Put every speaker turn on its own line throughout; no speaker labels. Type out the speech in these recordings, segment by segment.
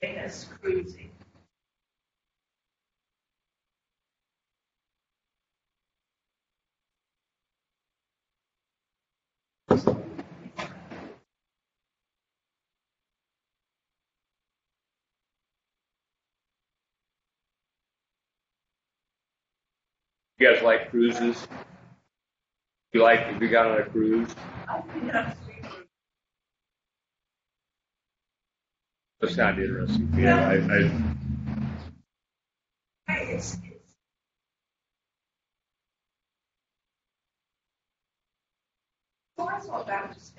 famous cruising.
You guys like cruises? You like, have you got on a cruise?
I've been on a sea cruise.
That sounds interesting. Yeah, I, I,
Hey, It's, it's. Sourcewell Baptist.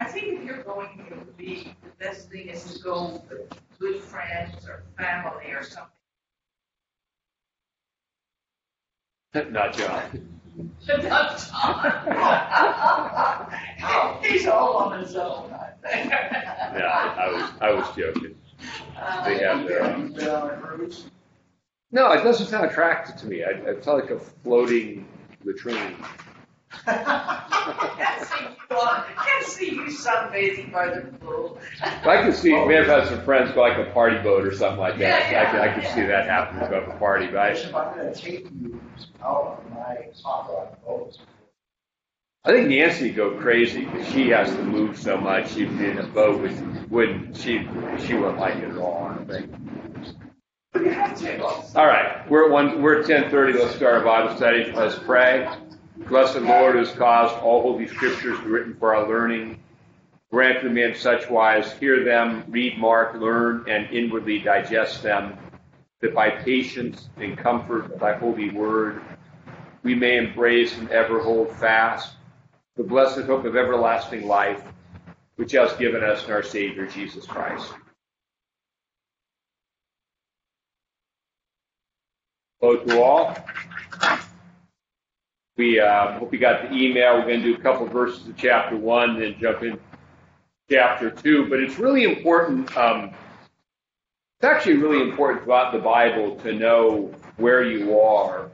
I think if you're going to be, the best thing is to go with good friends or family or something.
not John.
Not John. He's all on his own, I think.
Yeah, I was, I was joking. Uh, they have their, uh,
You've been on a cruise?
no, it doesn't sound attractive to me. I, I feel like a floating latrine.
Can't see you can't see you sunbathing by the pool.
I could see, may have had some friends go like a party boat or something like that.
Yeah,
I could, I could
yeah,
see that happening, go to a party, but I,
Bishop, I'm gonna take you out on my hot rod boat.
I think Nancy would go crazy because she has to move so much. She'd be in a boat with, wouldn't, she, she wouldn't like it at all, I don't think.
You have to.
All right, we're at one, we're at ten thirty. Let's start our Bible study. Let's pray. Blessed Lord, who has caused all holy scriptures to be written for our learning. Grant to me in such wise, hear them, read, mark, learn, and inwardly digest them, that by patience and comfort of thy holy word, we may embrace and ever hold fast the blessed hope of everlasting life, which has given us in our Savior Jesus Christ. Hello to all. We uh, hope you got the email. We're going to do a couple verses of chapter one, then jump in chapter two. But it's really important. Um, it's actually really important throughout the Bible to know where you are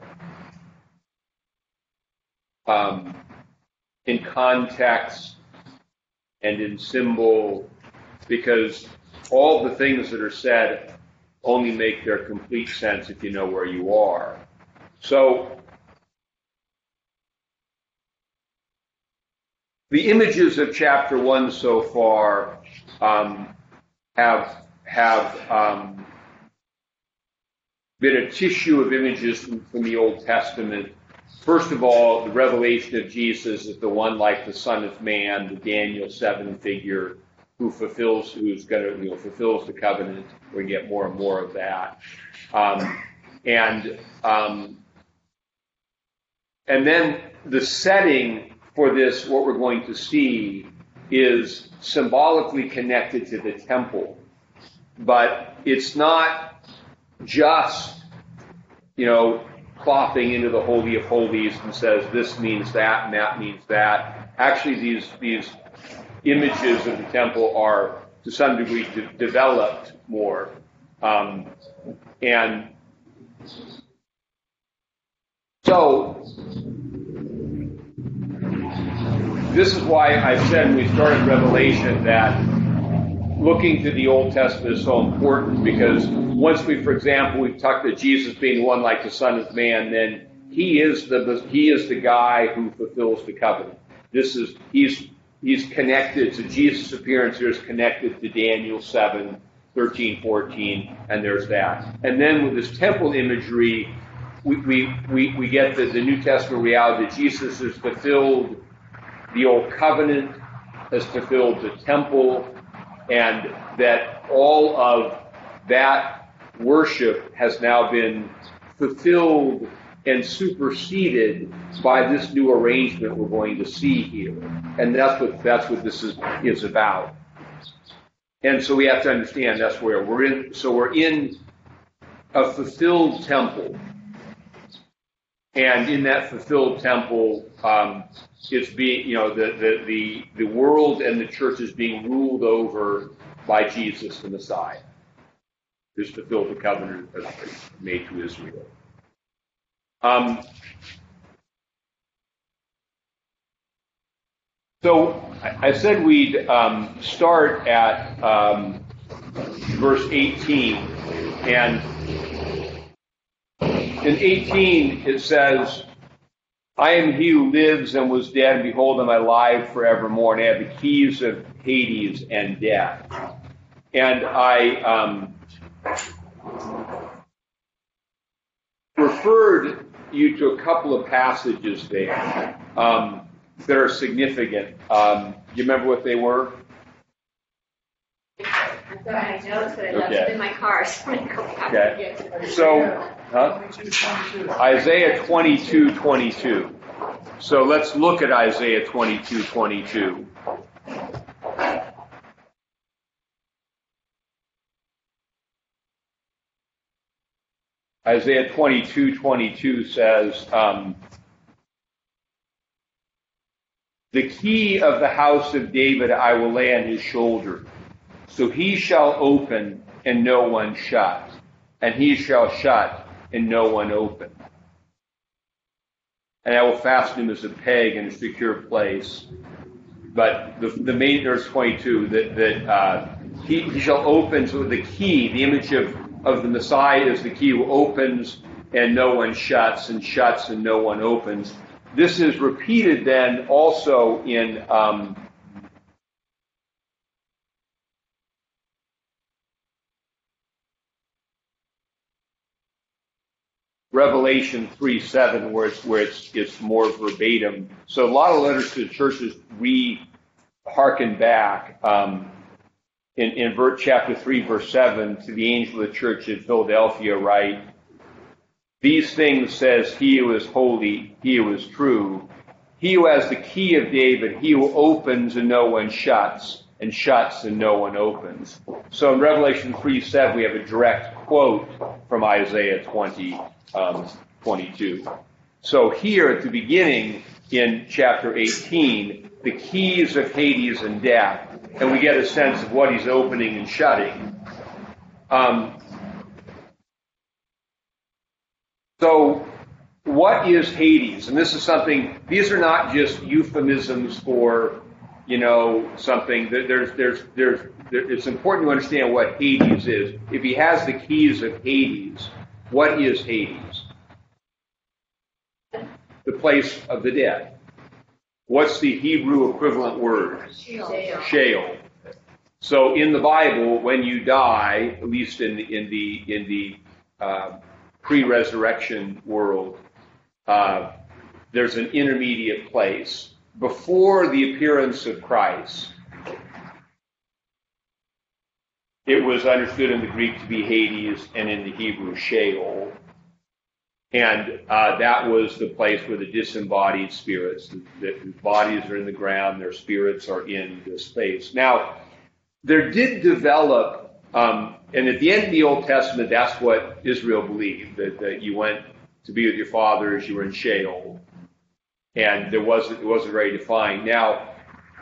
um, in context and in symbol, because all the things that are said only make their complete sense if you know where you are. So, the images of chapter one so far um, have have um, been a tissue of images from, from the Old Testament. First of all, the revelation of Jesus is the one like the Son of Man, the Daniel seven figure who fulfills, who's going to, you know, fulfills the covenant. We get more and more of that, um, and um, and then the setting for this, what we're going to see, is symbolically connected to the temple, but it's not just, you know, plopping into the holy of holies and says this means that and that means that. Actually, these these images of the temple are to some degree de- developed more, um, and so this is why I said when we started Revelation that looking to the Old Testament is so important because once we, for example, we've talked to Jesus being one like the Son of Man, then he is the he is the guy who fulfills the covenant. This is he's he's connected to Jesus' appearance here is connected to Daniel 7, 13, 14, and there's that. And then with this temple imagery, we, we, we, we get the, the New Testament reality that Jesus has fulfilled the old covenant, has fulfilled the temple, and that all of that worship has now been fulfilled and superseded by this new arrangement we're going to see here. And that's what that's what this is is about. And so we have to understand that's where we're in so we're in a fulfilled temple. And in that fulfilled temple, um, it's being, you know, the, the, the, the world and the church is being ruled over by Jesus the Messiah, who's fulfilled the covenant made to Israel. Um, So I I said we'd um, start at um, verse 18. And in 18, it says, I am he who lives and was dead, and behold, am I alive forevermore, and I have the keys of Hades and death. And I um, referred you to a couple of passages there um, that are significant. Um, you remember what they were?
I've got my notes, but I left
Okay.
them in my car, so I'm gonna go back
Okay.
and get to them.
So, huh?
Twenty-two, twenty-two.
Isaiah 22, 22. So let's look at Isaiah 22, 22. Isaiah 22, 22 says, um, The key of the house of David I will lay on his shoulder. So he shall open and no one shut, and he shall shut and no one open. And I will fasten him as a peg in a secure place. But the, the main verse 22 that, that uh, he, he shall open, so the key, the image of, of the Messiah is the key who opens and no one shuts, and shuts and no one opens. This is repeated then also in um, Revelation 3 7, where it's, where it's, it's more verbatim. So a lot of letters to the churches re harken back um, in, in ver- chapter 3, verse 7, to the angel of the church in Philadelphia, write, These things says he who is holy, he who is true, he who has the key of David, he who opens and no one shuts, and shuts and no one opens. So in Revelation 3 7, we have a direct quote from Isaiah 20, um, 22. So here at the beginning in chapter 18, the keys of Hades and death, and we get a sense of what he's opening and shutting. Um, so what is Hades? And this is something, these are not just euphemisms for, you know, something. There's, there's, there's, there, it's important to understand what Hades is. If he has the keys of Hades, what is Hades? The place of the dead. What's the Hebrew equivalent word?
Sheol.
So in the Bible, when you die, at least in the, in the, in the uh, pre-resurrection world, uh, there's an intermediate place. Before the appearance of Christ, it was understood in the Greek to be Hades and in the Hebrew Sheol. And uh, that was the place where the disembodied spirits, the, the bodies are in the ground, their spirits are in this space. Now, there did develop, um, and at the end of the Old Testament, that's what Israel believed that, that you went to be with your fathers, you were in Sheol, and there wasn't it wasn't very defined. Now,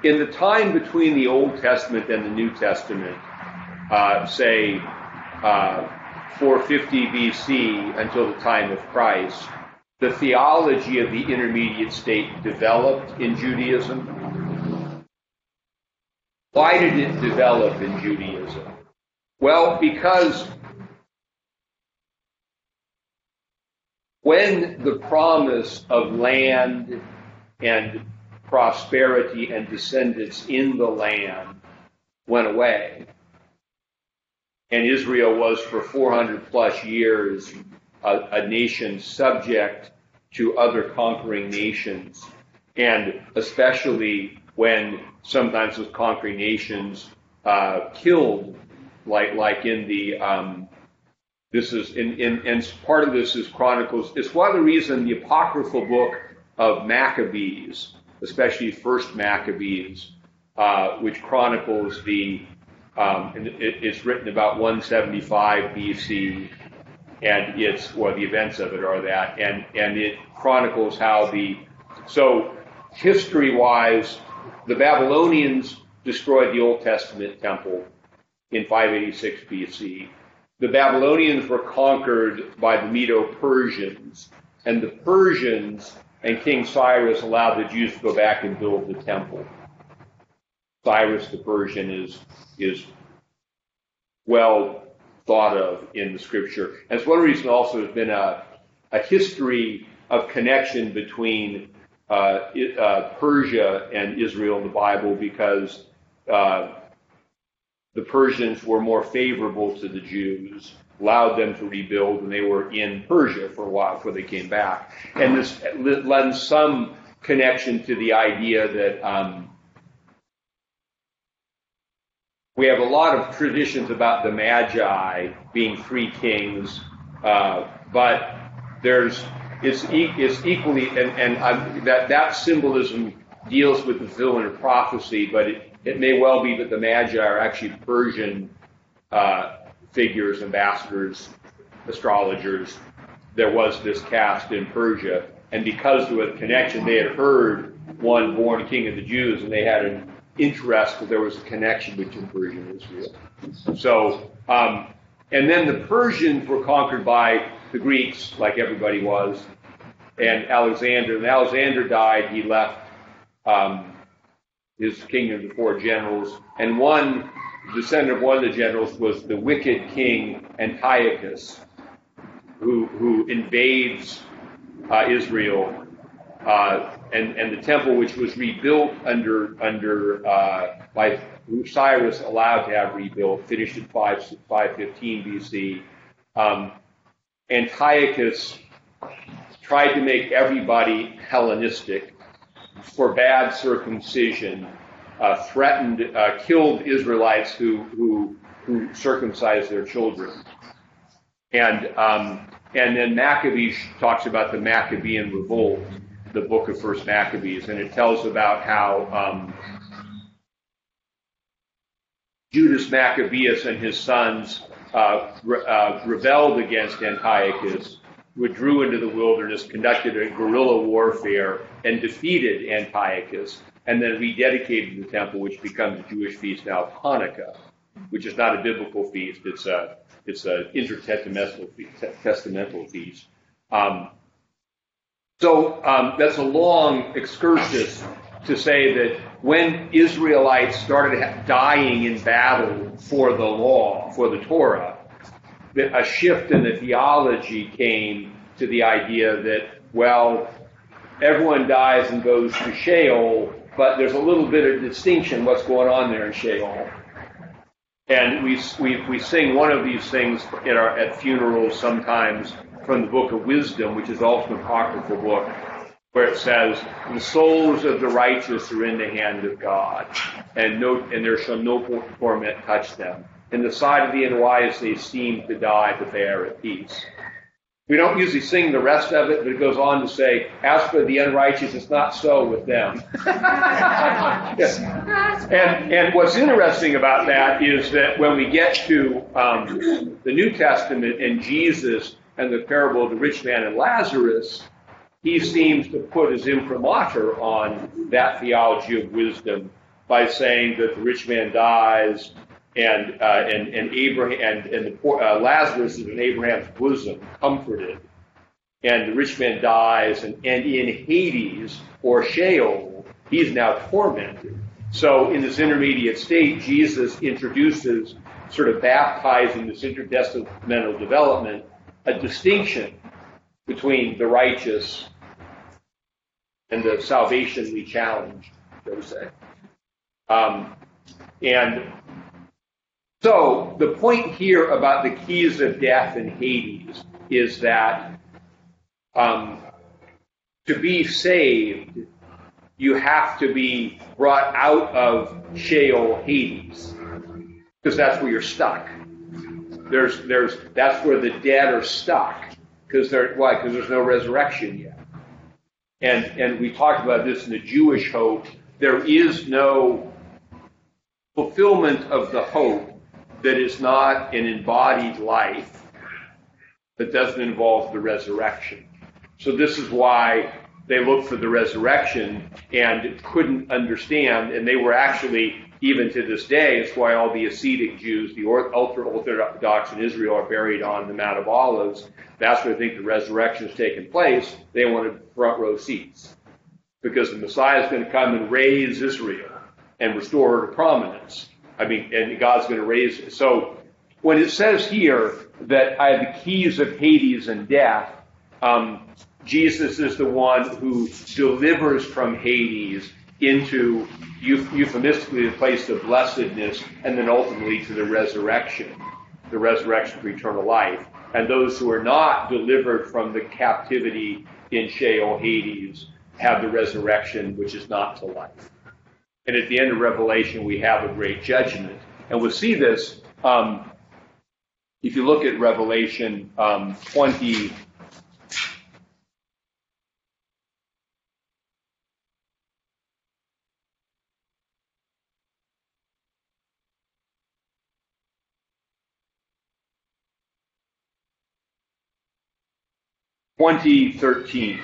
in the time between the Old Testament and the New Testament, uh, say uh, 450 BC until the time of Christ, the theology of the intermediate state developed in Judaism. Why did it develop in Judaism? Well, because when the promise of land and prosperity and descendants in the land went away, and Israel was for 400 plus years a, a nation subject to other conquering nations, and especially when sometimes those conquering nations uh, killed, like like in the um, this is in, in and part of this is Chronicles. It's one of the reason the apocryphal book of Maccabees, especially First Maccabees, uh, which chronicles the um, and it, it's written about 175 BC, and it's well the events of it are that, and and it chronicles how the so history wise, the Babylonians destroyed the Old Testament temple in 586 BC. The Babylonians were conquered by the Medo-Persians, and the Persians and King Cyrus allowed the Jews to go back and build the temple. Cyrus the Persian is is well thought of in the scripture. And it's one reason also there's been a, a history of connection between uh, uh, Persia and Israel in the Bible because uh, the Persians were more favorable to the Jews, allowed them to rebuild, and they were in Persia for a while before they came back. And this lends some connection to the idea that um, we have a lot of traditions about the Magi being three kings, uh, but there's it's, e- it's equally and, and I'm, that that symbolism deals with the fulfillment of prophecy, but it, it may well be that the Magi are actually Persian uh, figures, ambassadors, astrologers. There was this caste in Persia, and because was a connection, they had heard one born king of the Jews, and they had an interest that there was a connection between Persia and Israel. So, um, and then the Persians were conquered by the Greeks, like everybody was, and Alexander. And Alexander died. He left um, his kingdom to four generals, and one descendant of one of the generals was the wicked king Antiochus, who who invades uh, Israel, uh, and and the temple which was rebuilt under under uh, by Cyrus allowed to have rebuilt, finished in 5, 515 BC. Um, Antiochus tried to make everybody Hellenistic, forbade circumcision, uh, threatened, uh, killed Israelites who, who, who circumcised their children. And, um, and then Maccabees talks about the Maccabean revolt, the book of First Maccabees, and it tells about how um, Judas Maccabeus and his sons uh, re- uh, rebelled against Antiochus, withdrew into the wilderness, conducted a guerrilla warfare, and defeated Antiochus, and then rededicated the temple, which becomes the Jewish feast now of Hanukkah, which is not a biblical feast; it's a it's an intertestamental feast. Testamental feast. Um, so um, that's a long excursus to say that when Israelites started dying in battle for the law, for the Torah, that a shift in the theology came to the idea that, well, everyone dies and goes to Sheol, but there's a little bit of distinction what's going on there in Sheol. And we, we, we sing one of these things at, our, at funerals sometimes from the book of Wisdom, which is also an apocryphal book, where it says, "The souls of the righteous are in the hand of God, and no, and there shall no torment touch them. In the sight of the unwise, they seem to die, but they are at peace." We don't usually sing the rest of it, but it goes on to say, "As for the unrighteous, it's not so with them." yes. And and what's interesting about that is that when we get to um, the New Testament and Jesus and the parable of the rich man and Lazarus, he seems to put his imprimatur on that theology of wisdom by saying that the rich man dies and uh, and and Abraham and, and the poor, uh, Lazarus is in Abraham's bosom, comforted, and the rich man dies, and, and in Hades or Sheol, he's now tormented. So in this intermediate state, Jesus introduces, sort of baptizing this intertestamental development, a distinction between the righteous and the salvation we challenge, so to say. Um, and so the point here about the keys of death and Hades is that um, to be saved, you have to be brought out of Sheol Hades because that's where you're stuck. There's, there's, that's where the dead are stuck because they're why? Because there's no resurrection yet. And and we talked about this in the Jewish hope. There is no fulfillment of the hope that is not an embodied life that doesn't involve the resurrection. So this is why they looked for the resurrection and couldn't understand, and they were actually even to this day, it's why all the Hasidic Jews, the ultra Orthodox in Israel, are buried on the Mount of Olives. That's where they think the resurrection has taken place. They wanted front row seats because the Messiah is going to come and raise Israel. and restore her to prominence. I mean, and God's going to raise it. So when it says here that I have the keys of Hades and death, um, Jesus is the one who delivers from Hades into euphemistically the place of blessedness and then ultimately to the resurrection, the resurrection for eternal life. And those who are not delivered from the captivity in Sheol Hades have the resurrection, which is not to life. And at the end of Revelation, we have a great judgment. And we'll see this um, if you look at Revelation um, 20. Twenty thirteen.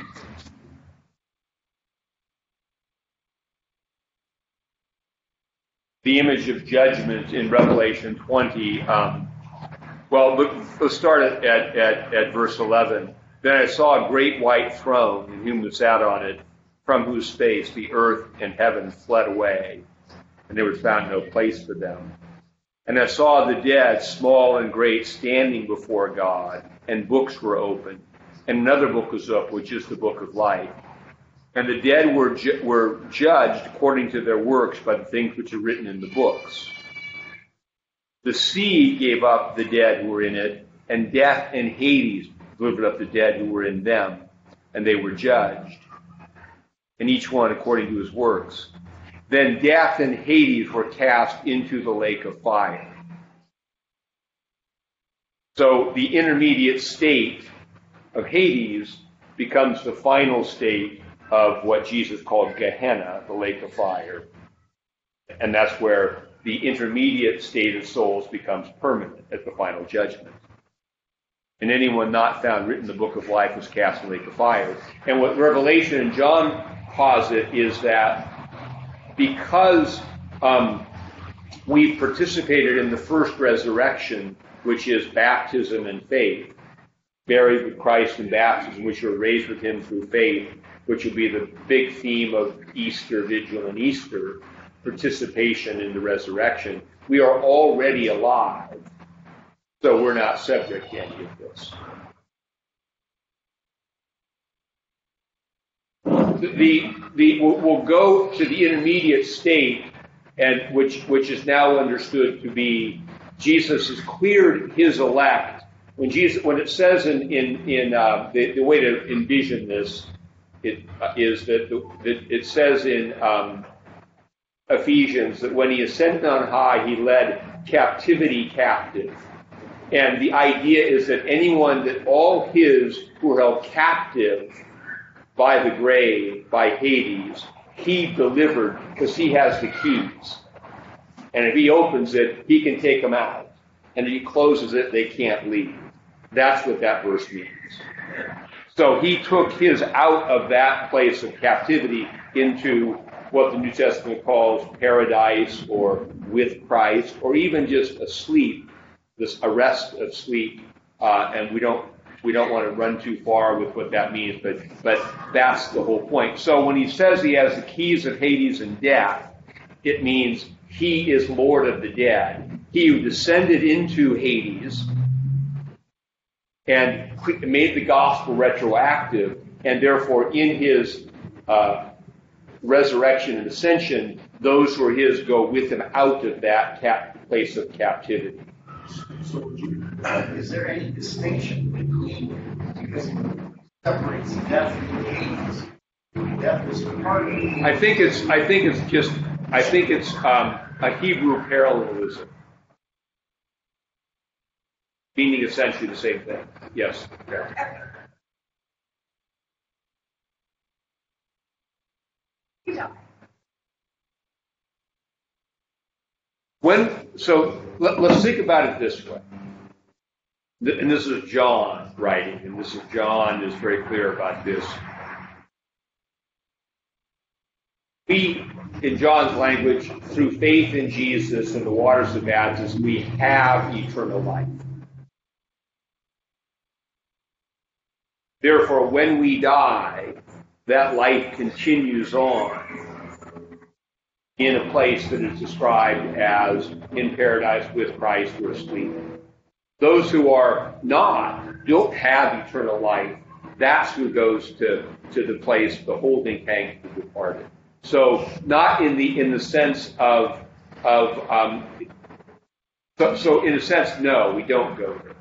The image of judgment in Revelation 20. Um, well, let's start at, at, at, verse 11. Then I saw a great white throne, and whom sat on it, from whose face the earth and heaven fled away, and there was found no place for them. And I saw the dead, small and great, standing before God, and books were opened. And another book was up, which is the book of life and the dead were, ju- were judged according to their works by the things which are written in the books. The sea gave up the dead who were in it, and death and Hades delivered up the dead who were in them, and they were judged, and each one according to his works. Then death and Hades were cast into the lake of fire. So the intermediate state of Hades becomes the final state of what Jesus called Gehenna, the lake of fire. And that's where the intermediate state of souls becomes permanent at the final judgment. And anyone not found written in the book of life was cast in the lake of fire. And what Revelation and John posit is that because um, we participated in the first resurrection, which is baptism and faith, buried with Christ in baptism, which were raised with him through faith, which will be the big theme of Easter Vigil and Easter, participation in the resurrection. We are already alive, so we're not subject to any of this. The, the, we'll, go to the intermediate state, and which, which is now understood to be Jesus has cleared his elect. When Jesus, when it says in in in uh, the, the way to envision this it, uh, is that, the, that it says in um, Ephesians that when he ascended on high, he led captivity captive. And the idea is that anyone that all his who are held captive by the grave, by Hades, he delivered because he has the keys. And if he opens it, he can take them out. And if he closes it, they can't leave. That's what that verse means. So he took his out of that place of captivity into what the New Testament calls paradise or with Christ or even just asleep, this arrest of sleep. Uh, and we don't we don't want to run too far with what that means, but but that's the whole point. So when he says he has the keys of Hades and death, it means he is Lord of the dead. He who descended into Hades and made the gospel retroactive, and therefore in his uh, resurrection and ascension, those who are his go with him out of that cap- place of captivity.
So, uh, is there any distinction between because it separates death and Hades? Death is part of
I think it's. I think it's just. I think it's um, a Hebrew parallelism meaning essentially the same thing. Yes. When so let, us think about it this way. And this is John writing, and this is John is very clear about this. We, in John's language, through faith in Jesus and the waters of baptism, we have eternal life. Therefore, when we die, that life continues on. in a place that is described as in paradise with Christ or asleep. Those who are not, don't have eternal life, that's who goes to, to the place, the holding tank the departed. So not in the in the sense of of um, so, so in a sense, no, we don't go there.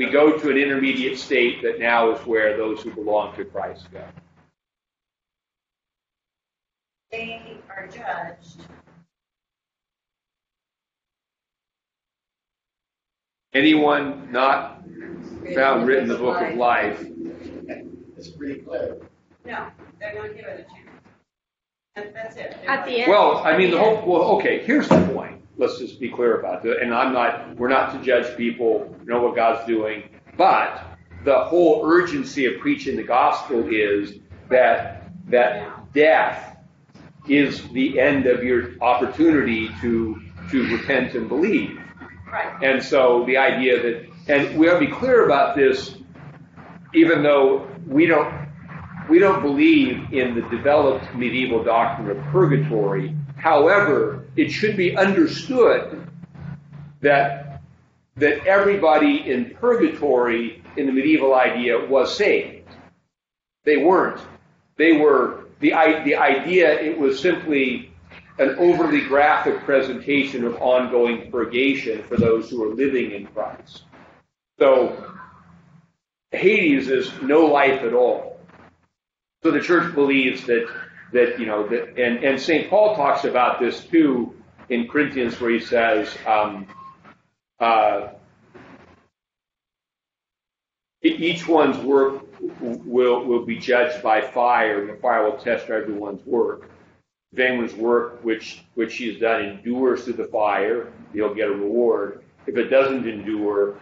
We go to an intermediate state that now is where those who belong to Christ go.
They are judged.
Anyone not found written in the book of life,
It's pretty clear.
No, they're not given a chance. That's it.
At the end.
well, I mean, the whole, well, okay, here's the point. Let's just be clear about it. And I'm not, we're not to judge people, know what God's doing. But the whole urgency of preaching the gospel is that, that death is the end of your opportunity to, to repent and believe.
Right.
And so the idea that, and we ought to be clear about this, even though we don't, we don't believe in the developed medieval doctrine of purgatory. However, it should be understood that, that everybody in purgatory in the medieval idea was saved. They weren't. They were, the, the idea, it was simply an overly graphic presentation of ongoing purgation for those who are living in Christ. So Hades is no life at all. So the church believes that that you know that, and and Saint Paul talks about this too in Corinthians, where he says. Um, uh, each one's work will will be judged by fire, and the fire will test everyone's work. If anyone's work which which he has done endures through the fire, he'll get a reward. If it doesn't endure,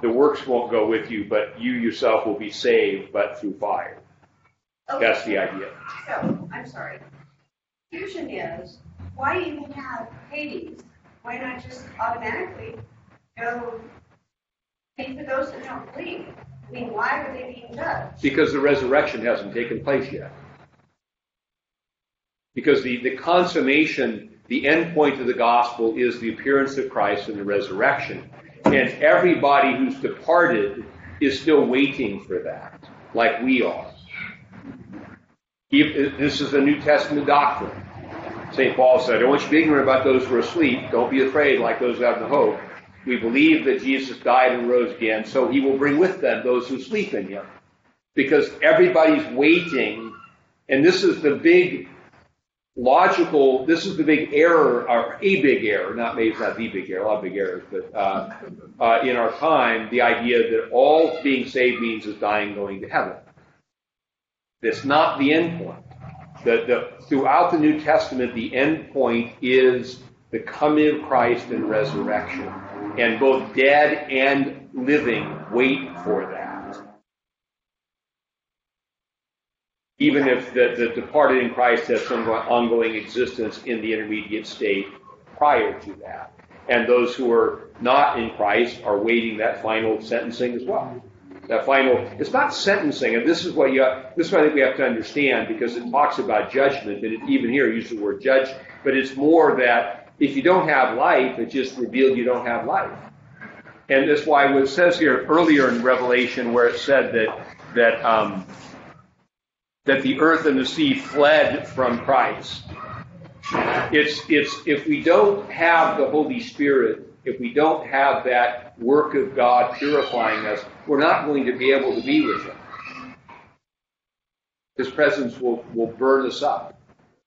the works won't go with you, but you yourself will be saved, but through fire. That's the idea.
So, I'm sorry. The confusion is, why even have Hades? Why not just automatically go pay for those that don't believe? I mean, why are they being judged?
Because the resurrection hasn't taken place yet. Because the, the consummation, the end point of the gospel is the appearance of Christ and the resurrection. And everybody who's departed is still waiting for that, like we are. This is a New Testament doctrine. St. Paul said, I don't want you to be ignorant about those who are asleep. Don't be afraid like those who have no hope. We believe that Jesus died and rose again, so he will bring with them those who sleep in him. Because everybody's waiting, and this is the big logical, this is the big error, or a big error, not maybe it's not the big error, a lot of big errors, but uh, uh, in our time, the idea that all being saved means is dying going to heaven. That's not the end point. The, the, throughout the New Testament, the end point is the coming of Christ and resurrection. And both dead and living wait for that. Even if the, the departed in Christ has some ongoing existence in the intermediate state prior to that. And those who are not in Christ are waiting that final sentencing as well that final it's not sentencing and this is what you this is what I think we have to understand because it talks about judgment it, even here use the word judge but it's more that if you don't have life it just revealed you don't have life. And that's why what it says here earlier in Revelation where it said that that um, that the earth and the sea fled from Christ. It's it's if we don't have the Holy Spirit if we don't have that work of God purifying us, we're not going to be able to be with Him. His presence will, will burn us up.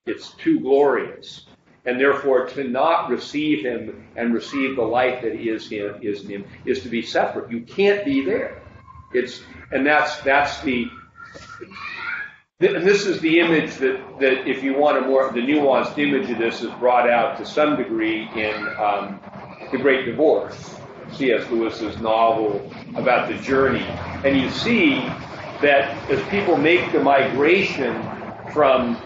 It's too glorious. And therefore, to not receive Him and receive the life that is Him is Him is to be separate. You can't be there. It's and that's that's the and this is the image that, that if you want a more the nuanced image of this is brought out to some degree in um, the Great Divorce, C.S. Lewis's novel about the journey. And you see that as people make the migration from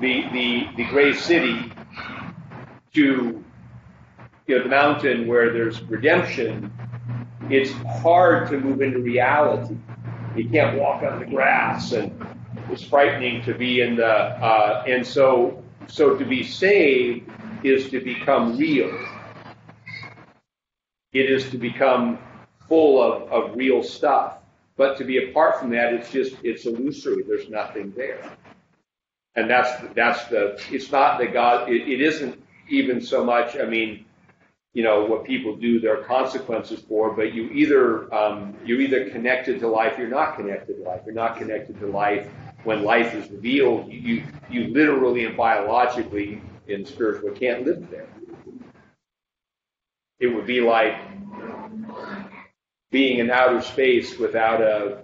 the, the, the great city to you know, the mountain where there's redemption, it's hard to move into reality. You can't walk on the grass, and it's frightening to be in the. Uh, and so So to be saved is to become real. It is to become full of, of real stuff. But to be apart from that, it's just, it's illusory. There's nothing there. And that's, that's the, it's not that God, it, it isn't even so much, I mean, you know, what people do, there are consequences for, but you either, um, you're either connected to life, you're not connected to life. You're not connected to life when life is revealed. You, you, you literally and biologically, in spiritual, can't live there. It would be like being in outer space without a,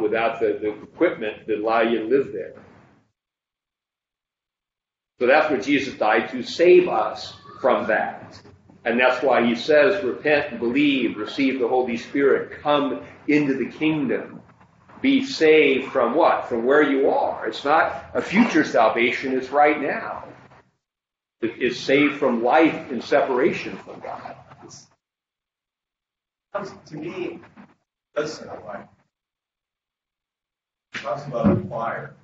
without the, the equipment that allow you to live there. So that's what Jesus died to save us from that. And that's why he says, repent believe, receive the Holy Spirit, come into the kingdom. Be saved from what? From where you are. It's not a future salvation, it's right now. It's saved from life in separation from God.
To me, does sound like. Talks about fire.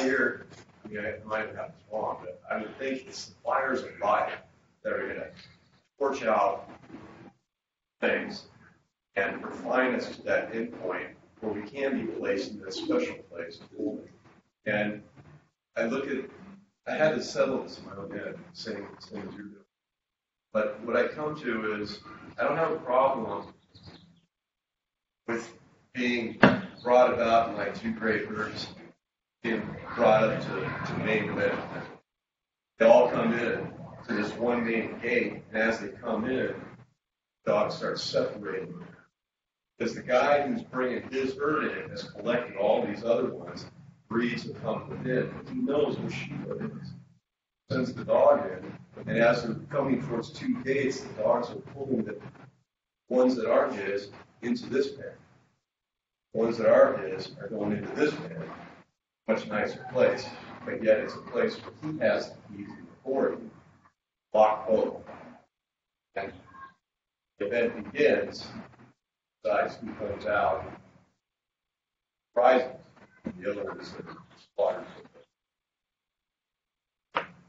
Here, I mean, I might have got this wrong, but I would think it's the fires of life that are gonna torch out things and refine us to that endpoint where we can be placed in this special place. And I look at, I had to settle this in my own head, same as you're doing. But what I come to is, I don't have a problem with being brought about in like two great birds, being brought up to, to main event. They all come in to this one main gate, and as they come in, dogs start separating. them Because the guy who's bringing his herd in has collected all these other ones, breeds have come within. He knows where it is. Sends the dog in, and as they're coming towards two gates, the dogs are pulling the ones that aren't his into this pen. The ones that are his are going into this pen, much nicer place, but yet it's a place where he has the keys and authority. Lock both. And the event begins, decides who comes out, prizes, the other is the slaughters.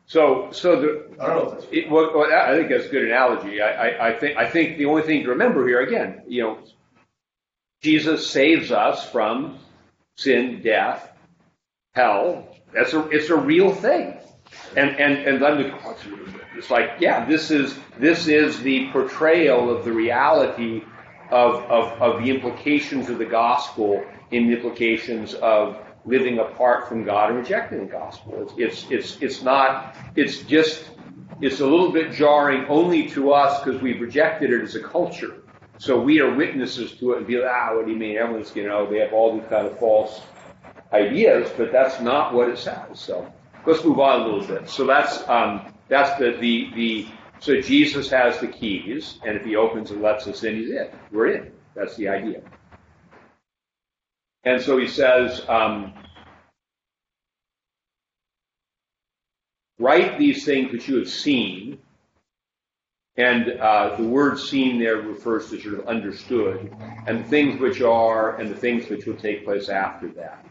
So, so the,
I don't know if that's.
It, well, well, I think that's a good analogy. I, I, I think I think the only thing to remember here again, you know, Jesus saves us from sin, death, hell. That's a it's a real thing, and and and then the, it's like yeah, this is this is the portrayal of the reality of of of the implications of the gospel in the implications of living apart from God and rejecting the gospel. It's, it's, it's, it's not, it's just, it's a little bit jarring only to us because we've rejected it as a culture. So we are witnesses to it and be like, ah, what do you mean? Everyone's, you know, they have all these kind of false ideas, but that's not what it says. So let's move on a little bit. So that's, um, that's the, the, the, so Jesus has the keys, and if he opens and lets us in, he's in. We're in. That's the idea. And so he says, um, write these things which you have seen. And uh, the word seen there refers to sort of understood, and the things which are, and the things which will take place after that.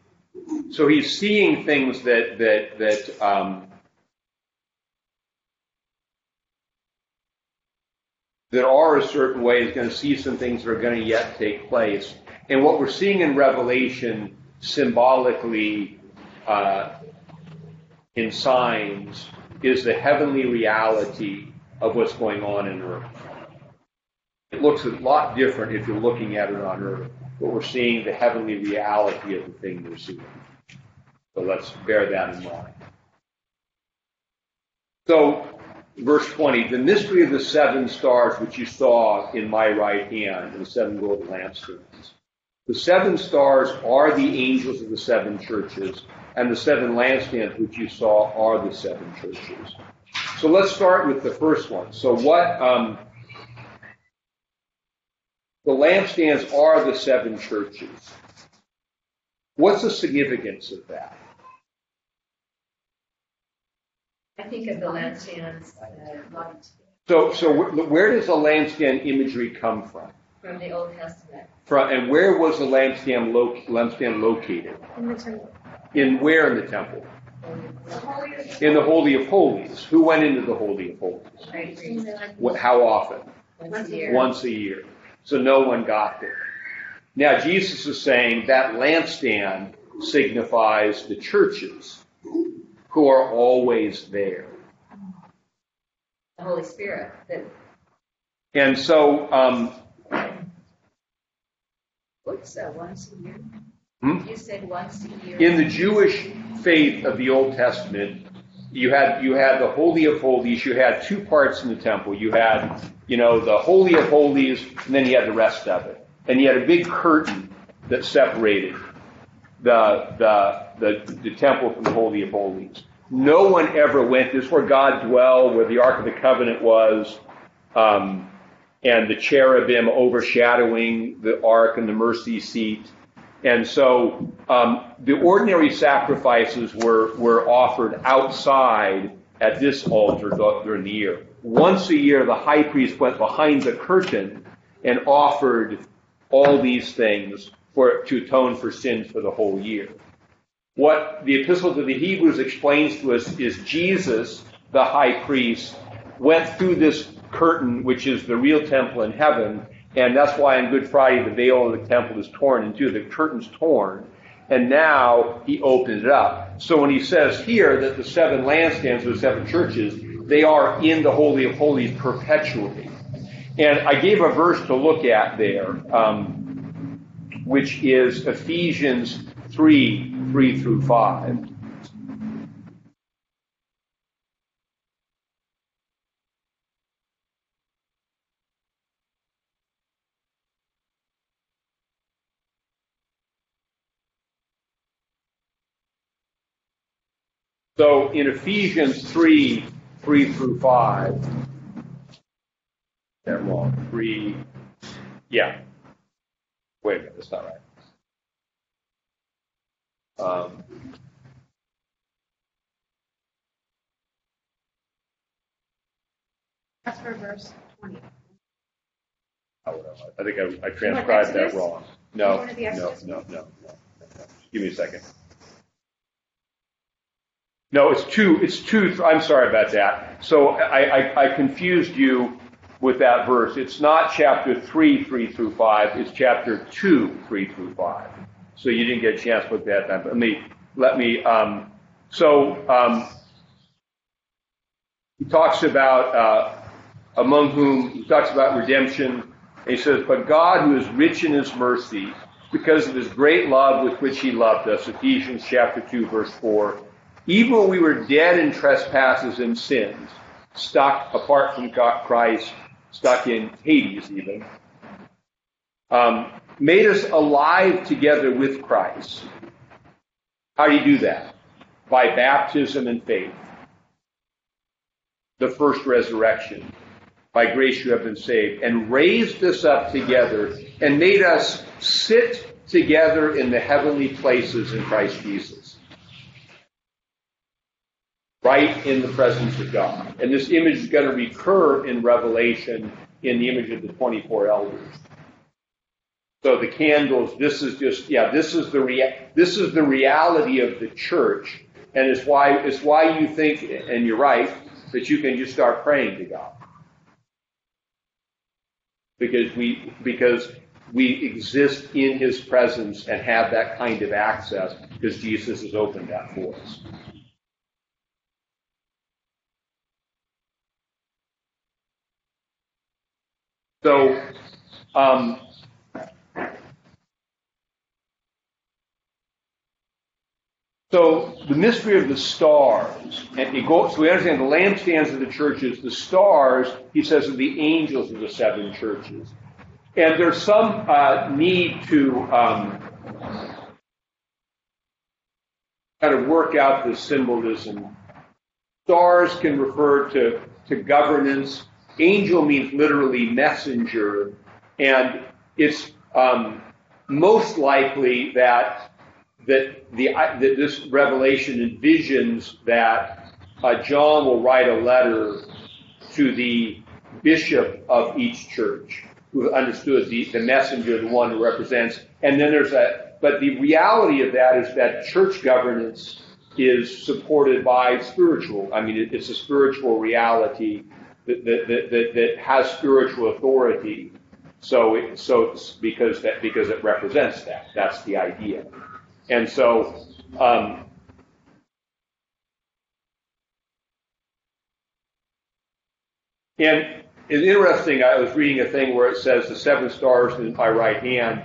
So he's seeing things that that that um, that are a certain way. He's going to see some things that are going to yet take place. And what we're seeing in Revelation symbolically uh, in signs is the heavenly reality of what's going on in earth. It looks a lot different if you're looking at it on earth, but we're seeing the heavenly reality of the thing we're seeing. So let's bear that in mind. So, verse 20, the mystery of the seven stars which you saw in my right hand, and the seven golden lampstands. The seven stars are the angels of the seven churches, and the seven lampstands which you saw are the seven churches. So let's start with the first one. So what um, the lampstands are the seven churches. What's the significance of that?
I think of the lampstands, uh, light
So, so where does the lampstand imagery come from?
From the Old Testament.
From and where was the lampstand, lo- lampstand located?
In the temple.
In where in the temple? In the Holy of Holies. Who went into the Holy of Holies? What, how often?
Once a year.
Once a year. So no one got there. Now Jesus is saying that lampstand signifies the churches who are always there.
The Holy Spirit,
And so, um,
what's that, once a year?
Hmm?
You said once a year.
in the Jewish faith of the Old Testament, you had you had the Holy of Holies. You had two parts in the temple. You had you know the Holy of Holies, and then you had the rest of it. And you had a big curtain that separated the the the, the temple from the Holy of Holies. No one ever went. This is where God dwelled, where the Ark of the Covenant was, um, and the cherubim overshadowing the Ark and the mercy seat. And so um, the ordinary sacrifices were, were offered outside at this altar during the year. Once a year, the high priest went behind the curtain and offered all these things for, to atone for sins for the whole year. What the Epistle to the Hebrews explains to us is Jesus, the high priest, went through this curtain, which is the real temple in heaven, and that's why on Good Friday the veil of the temple is torn in two. The curtain's torn. And now he opens it up. So when he says here that the seven lampstands, the seven churches, they are in the Holy of Holies perpetually. And I gave a verse to look at there, um, which is Ephesians 3, 3 through 5. So in Ephesians 3, 3 through 5, that wrong. 3, yeah. Wait a minute, that's not right. Um,
That's for verse twenty.
oh, I think I, I transcribed that wrong. No,
wanted the
no,
Exodus?
no, no, no, no. Give me a second. No, it's two, it's two, I'm sorry about that. So I, I, I confused you with that verse. It's not chapter 3, 3 through 5, it's chapter 2, 3 through 5. So you didn't get a chance to that. But let me, let me, um, so, um, he talks about, uh, among whom, he talks about redemption. And he says, but God who is rich in his mercy, because of his great love with which he loved us, Ephesians chapter 2, verse 4, even when we were dead in trespasses and sins, stuck apart from God, Christ, stuck in Hades even, um, made us alive together with Christ. How do you do that? By baptism and faith. The first resurrection. By grace you have been saved. And raised us up together and made us sit together in the heavenly places in Christ Jesus right in the presence of God. And this image is going to recur in Revelation in the image of the 24 elders. So the candles, this is just, yeah, this is the rea- this is the reality of the church. And it's why, it's why you think, and you're right, that you can just start praying to God. Because we, because we exist in His presence and have that kind of access because Jesus has opened that for us. So, um, so the mystery of the stars, and it goes, so we understand the lampstands of the churches, the stars, he says, are the angels of the seven churches. And there's some uh, need to um, kind of work out this symbolism. Stars can refer to, to governance, Angel means literally messenger, and it's um, most likely that that the that this revelation envisions that uh, John will write a letter to the bishop of each church, who understood the, the messenger, the one who represents, and then there's a but the reality of that is that church governance is supported by spiritual. I mean, it, it's a spiritual reality that, that, that, that, has spiritual authority. So, it, so because that because it represents that. That's the idea. And so, um, and it's interesting. I was reading a thing where it says the seven stars in my right hand.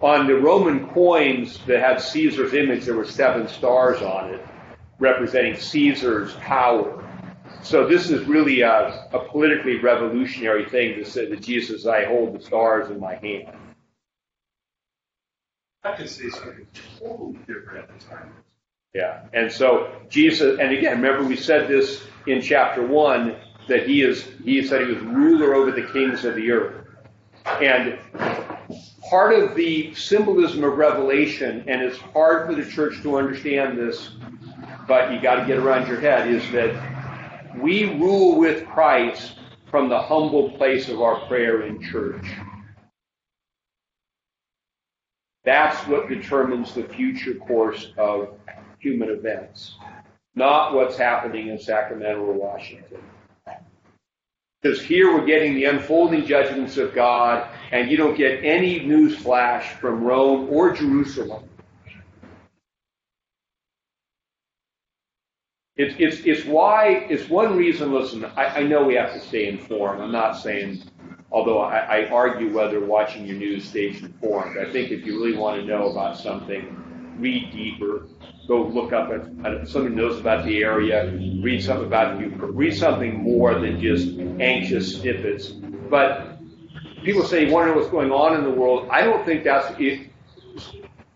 On the Roman coins that had Caesar's image, there were seven stars on it, representing Caesar's power. So this is really a, a politically revolutionary thing to say that Jesus, I hold the stars in my hand.
I could say something totally different at the time.
Yeah. And so Jesus, and again, remember we said this in chapter one, that he is, he said he was ruler over the kings of the earth. And part of the symbolism of Revelation, and it's hard for the church to understand this, but you got to get around your head, is that we rule with Christ from the humble place of our prayer in church. That's what determines the future course of human events, not what's happening in Sacramento or Washington. Because here we're getting the unfolding judgments of God, and you don't get any news flash from Rome or Jerusalem. It's, it's, it's why, it's one reason, listen, I, I know we have to stay informed. I'm not saying, although I, I argue whether watching your news stays informed. I think if you really want to know about something, read deeper, go look up at, at somebody knows about the area, read something about you, read something more than just anxious snippets. But people say you want to know what's going on in the world. I don't think that's it.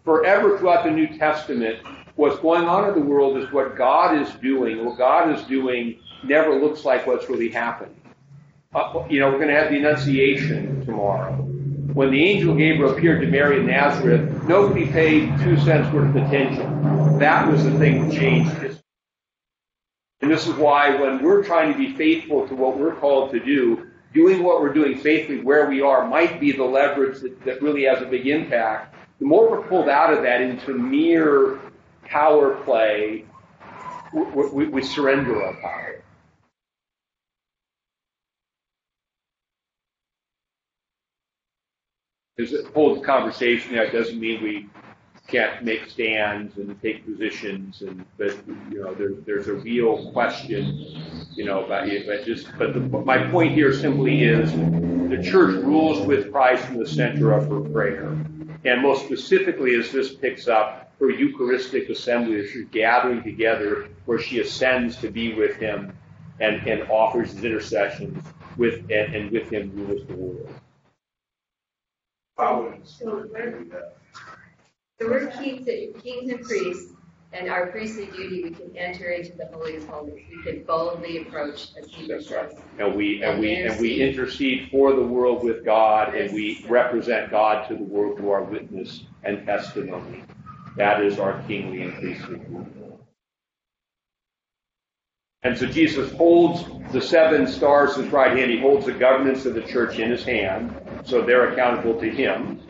Forever throughout the New Testament, what's going on in the world is what God is doing. What God is doing never looks like what's really happening. Uh, you know, we're going to have the Annunciation tomorrow. When the angel Gabriel appeared to Mary in Nazareth, nobody paid two cents worth of attention. That was the thing that changed history. And this is why when we're trying to be faithful to what we're called to do, doing what we're doing faithfully where we are might be the leverage that, that really has a big impact. The more we're pulled out of that into mere power play, we, we, we surrender our power. There's a whole conversation there. It doesn't mean we can't make stands and take positions, and but you know there, there's a real question, you know, about it. But just but the, my point here simply is the church rules with Christ in the center of her prayer, and most specifically as this picks up her Eucharistic assembly, as she's gathering together, where she ascends to be with Him, and and offers His intercessions with and, and with Him rules the world.
I wouldn't
So we're-
do that.
Kings, kings and priests, and our priestly duty, we can enter into the holiest holies. We can boldly approach, as Hebrews says.
And we, and we, and we intercede for the world with God, and we represent God to the world through our witness and testimony. That is our kingly and priestly rule. And so Jesus holds the seven stars in his right hand. He holds the governance of the church in his hand, so they're accountable to him.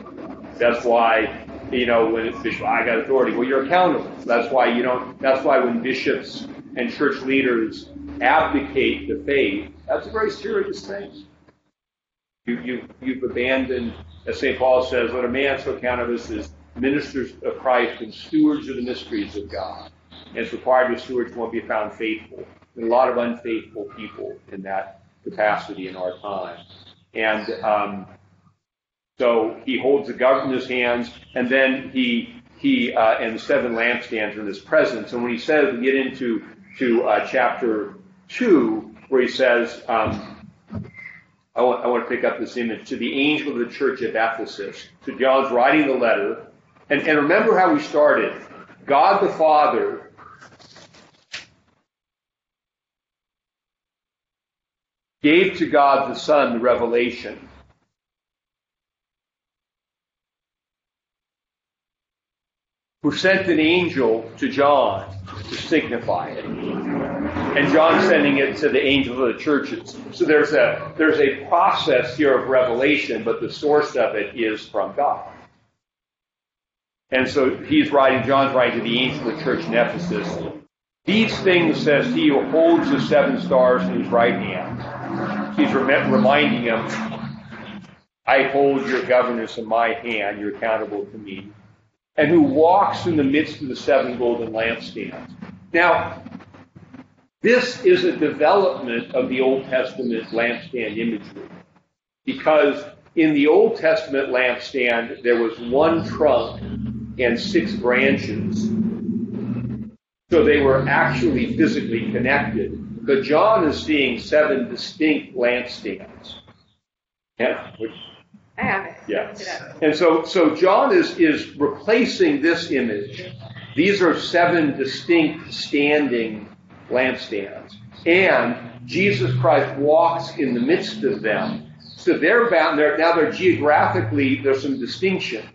That's why, you know, when it's bishop, I got authority. Well, you're accountable. That's why you don't, that's why when bishops and church leaders abdicate the faith, that's a very serious thing. You, you, you've abandoned, as St. Paul says, let a man so count of us as ministers of Christ and stewards of the mysteries of God. And it's required of stewards won't be found faithful. And a lot of unfaithful people in that capacity in our time. And um, so he holds the government in his hands, and then he he uh, and the seven lampstands are in his presence. And when he says, we get into to uh, chapter two, where he says, um, I want, I want to pick up this image to the angel of the church at Ephesus. So John's writing the letter, and, and remember how we started. God the Father gave to God the Son the revelation. Who sent an angel to John to signify it. And John sending it to the angels of the churches. So there's a there's a process here of revelation, but the source of it is from God. And so he's writing, John's writing to the angel of the church in Ephesus, These things says he who holds the seven stars in his right hand. He's rem- reminding him, I hold your governance in my hand, you're accountable to me. And who walks in the midst of the seven golden lampstands. Now, this is a development of the Old Testament lampstand imagery. Because in the Old Testament lampstand, there was one trunk and six branches. So they were actually physically connected. But John is seeing seven distinct lampstands. Yeah, which
I have it.
yeah.
Look it up.
And so, so John is, is replacing this image. These are seven distinct standing lampstands. And Jesus Christ walks in the midst of them. So they're bound, they're, now they're geographically, there's some distinction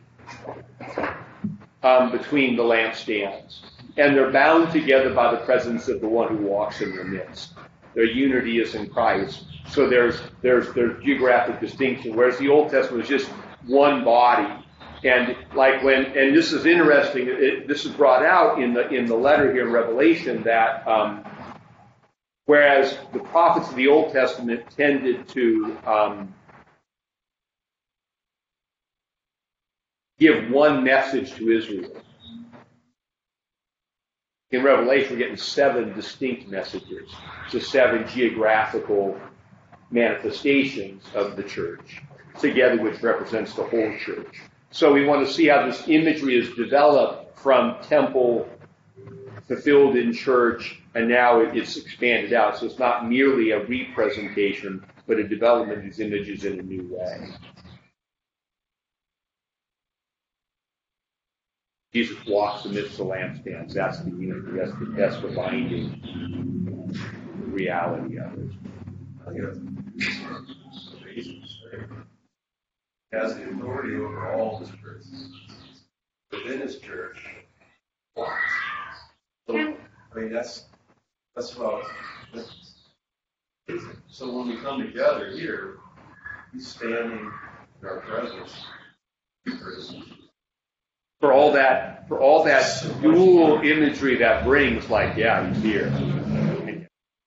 um, between the lampstands. And they're bound together by the presence of the one who walks in their midst. Their unity is in Christ. So there's there's there's geographic distinction, whereas the Old Testament was just one body. And like when and this is interesting, it, this is brought out in the in the letter here in Revelation that um, whereas the prophets of the Old Testament tended to um, give one message to Israel. In Revelation, we're getting seven distinct messages, so seven geographical manifestations of the church, together which represents the whole church. So we want to see how this imagery is developed from temple fulfilled in church, and now it's expanded out. So it's not merely a representation, but a development of these images in a new way. Jesus walks amidst the lampstands. That's the unity. That's the, that's the binding reality of it.
I think that's amazing. He Has the authority over all his churches. Within his church. So, I mean, that's, that's about, so when we come together here, he's standing in our presence. For
all that, for all that dual imagery that brings, like, yeah, he's here.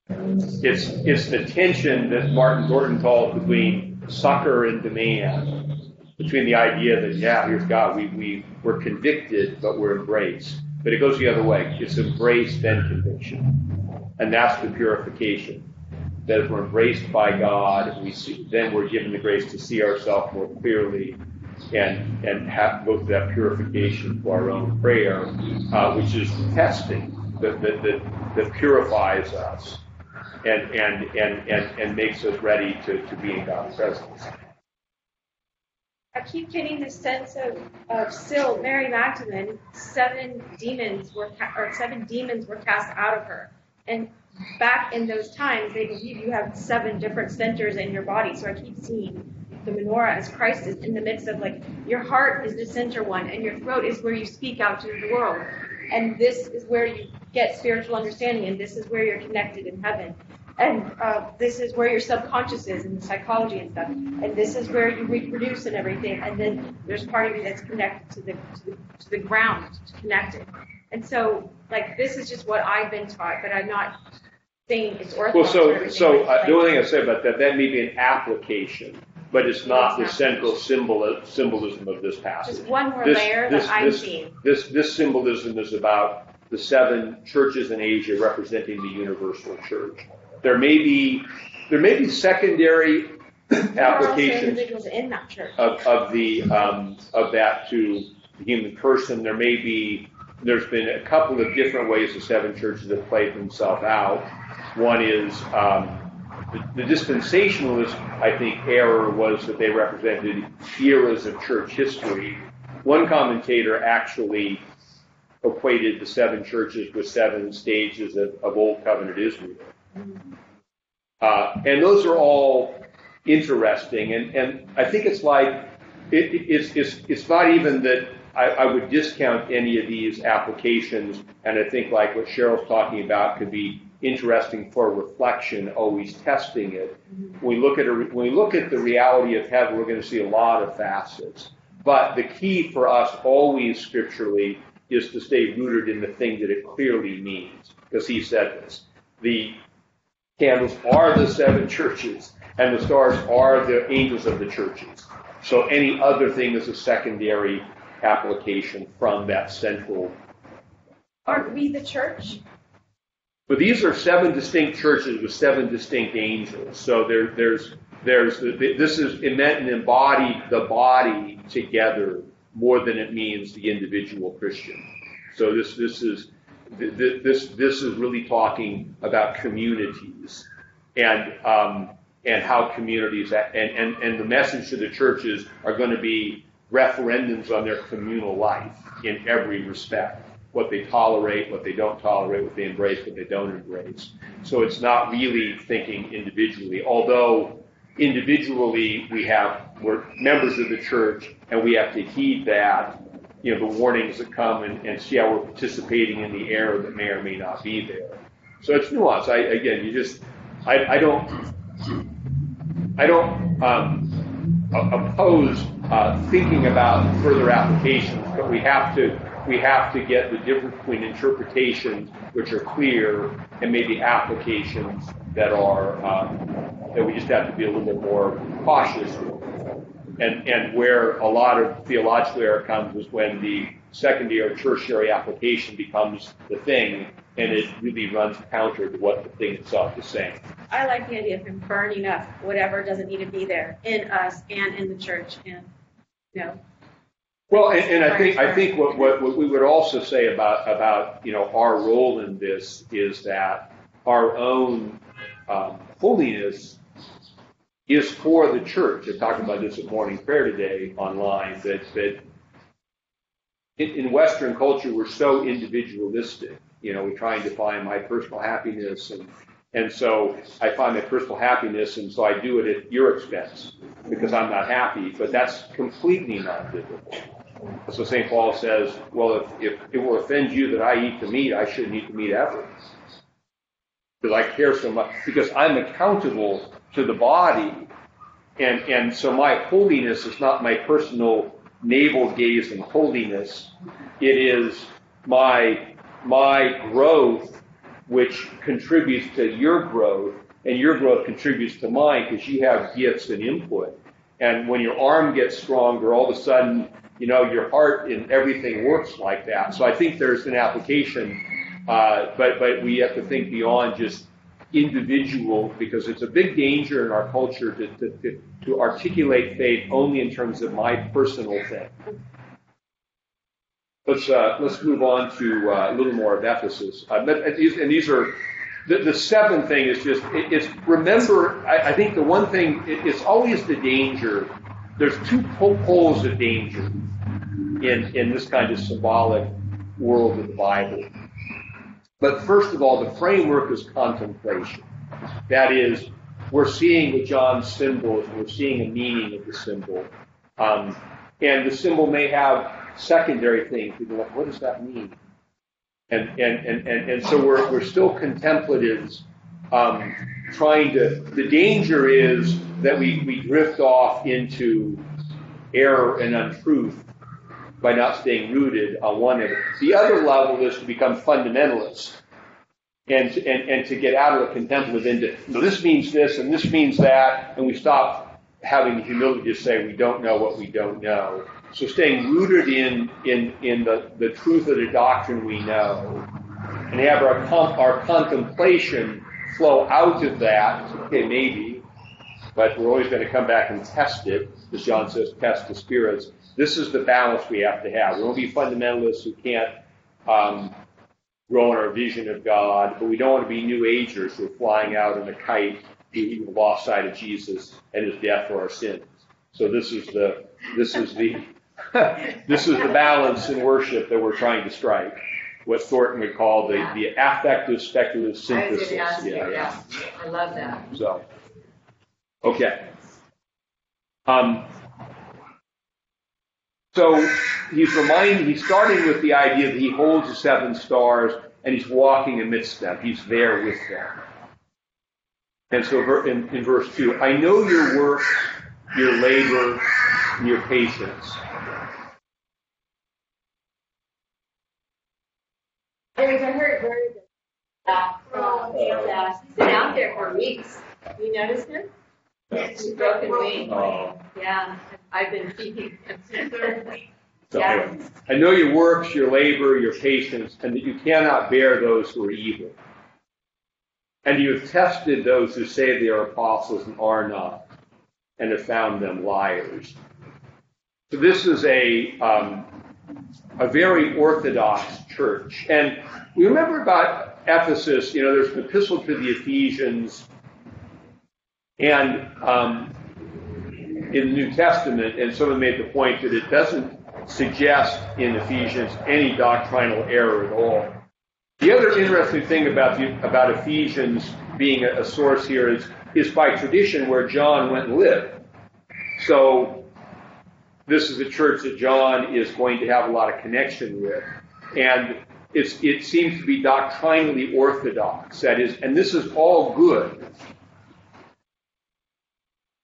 It's, it's the tension that Martin Gordon calls between succor and demand. Between the idea that, yeah, here's God, we, we, we're convicted, but we're embraced. But it goes the other way. It's embraced then conviction. And that's the purification. That if we're embraced by God, we see, then we're given the grace to see ourselves more clearly and, and have, go through that purification for our own prayer, uh, which is the testing that, that, that, that purifies us and, and, and, and, and makes us ready to, to be in God's presence.
I keep getting the sense of, of still Mary Magdalene, seven demons were ca- or seven demons were cast out of her, and back in those times they believe you have seven different centers in your body. So I keep seeing the menorah as Christ is in the midst of like your heart is the center one, and your throat is where you speak out to the world, and this is where you get spiritual understanding, and this is where you're connected in heaven. And uh, this is where your subconscious is and the psychology and stuff. And this is where you reproduce and everything. And then there's part of you that's connected to the, to the, to the ground, connected. And so, like, this is just what I've been taught, but I'm not saying it's orthodox.
Well, so, so uh, the only thing I say about that, that may be an application, but it's not the central symbol, symbolism of this passage.
just one more
This-
layer
this-
that I'm
this-
seeing.
This, this symbolism is about the seven churches in Asia representing the universal church. There may be, there may be secondary
There are also
applications
in that church.
of, of the, um, of that to the human person. There may be, there's been a couple of different ways the seven churches have played themselves out. One is, um, the, the dispensationalist, I think, error was that they represented eras of church history. One commentator actually equated the seven churches with seven stages of, of Old Covenant Israel. Uh, and those are all interesting, and, and I think it's like, it, it- it's, it's, it's not even that I, I would discount any of these applications, and I think like what Cheryl's talking about could be interesting for reflection, always testing it. When we look at a, when we look at the reality of heaven, we're going to see a lot of facets. But the key for us always scripturally is to stay rooted in the thing that it clearly means, because he said this. The candles are the seven churches, and the stars are the angels of the churches. So any other thing is a secondary application from that central.
Aren't we the church?
But these are seven distinct churches with seven distinct angels. So there, there's, there's, this is it meant and embodied the body together more than it means the individual Christian. So this, this is, this, this is really talking about communities and, um, and how communities, and, and, and the message to the churches are going to be referendums on their communal life in every respect. What they tolerate, what they don't tolerate, what they embrace, what they don't embrace. So it's not really thinking individually, although individually we have, we're members of the church and we have to heed that, you know, the warnings that come and, and see how we're participating in the error that may or may not be there. So it's nuance. I, again, you just, I, I don't, I don't um, oppose uh, thinking about further applications, but we have to we have to get the difference between interpretations which are clear and maybe applications that are um, that we just have to be a little bit more cautious with. And and where a lot of theological error comes is when the secondary or tertiary application becomes the thing, and it really runs counter to what the thing itself is saying.
I like the idea of him burning up whatever doesn't need to be there in us and in the church, and you know.
Well, and, and I think I think what, what, we would also say about about you know our role in this is that our own um, holiness is for the church. I'm talking about this at morning prayer today online. That that in, in Western culture we're so individualistic. You know, we try and define my personal happiness and and so I find my personal happiness, and so I do it at your expense because I'm not happy. But that's completely not biblical. So St. Paul says, well, if, if it will offend you that I eat the meat, I shouldn't eat the meat ever. Because I care so much, because I'm accountable to the body. And, and so my holiness is not my personal navel gazing holiness. It is my, my growth which contributes to your growth, and your growth contributes to mine because you have gifts and input. And when your arm gets stronger, all of a sudden, you know, your heart and everything works like that. So I think there's an application, uh, but but we have to think beyond just individual because it's a big danger in our culture to, to, to articulate faith only in terms of my personal thing. Let's uh, let's move on to uh, a little more of Ephesus. Uh, and these are the, the seventh thing is just it, it's remember. I, I, think the one thing it, it's always the danger. There's two poles of danger in in this kind of symbolic world of the Bible. But first of all, the framework is contemplation. That is, we're seeing the John symbols. We're seeing a meaning of the symbol, um, and the symbol may have secondary things. People like, what does that mean? And, and, and, and, and so we're, we're still contemplatives um, trying to, the danger is that we, we drift off into error and untruth by not staying rooted on one end. The other level is to become fundamentalists and, and, and to get out of the contemplative into, no, this means this and this means that, and we stop having the humility to say we don't know what we don't know so staying rooted in, in, in the, the truth of the doctrine we know and have our, our contemplation flow out of that, okay, maybe, but we're always going to come back and test it, as John says, test the spirits. This is the balance we have to have. We won't be fundamentalists who can't um, grow in our vision of God, but we don't want to be New Agers who are flying out in a kite the lost side of Jesus and his death for our sins. So this is the this is the this is the balance in worship that we're trying to strike. What Thornton would call the, the affective speculative synthesis.
I yeah, yeah. I love that.
So, okay. Um, so he's reminding, he's starting with the idea that he holds the seven stars and he's walking amidst them. He's there with them. And so in, in verse 2, I know your work, your labor, and your patience
There's a hurt bird that, uh, that's been out there for weeks. You noticed him? He's broken wing.
Oh.
Yeah, I've been keeping him.
So
Yeah.
anyway, I know your works, your labor, your patience, and that you cannot bear those who are evil. And you have tested those who say they are apostles and are not, and have found them liars. So this is a um, a very orthodox church, and we remember about Ephesus. You know, there's an epistle to the Ephesians, and um, in the New Testament, and someone made the point that it doesn't suggest in Ephesians any doctrinal error at all. The other interesting thing about the, about Ephesians being a, a source here is is by tradition where John went and lived. So this is the church that John is going to have a lot of connection with, and it seems to be doctrinally orthodox. That is, and this is all good.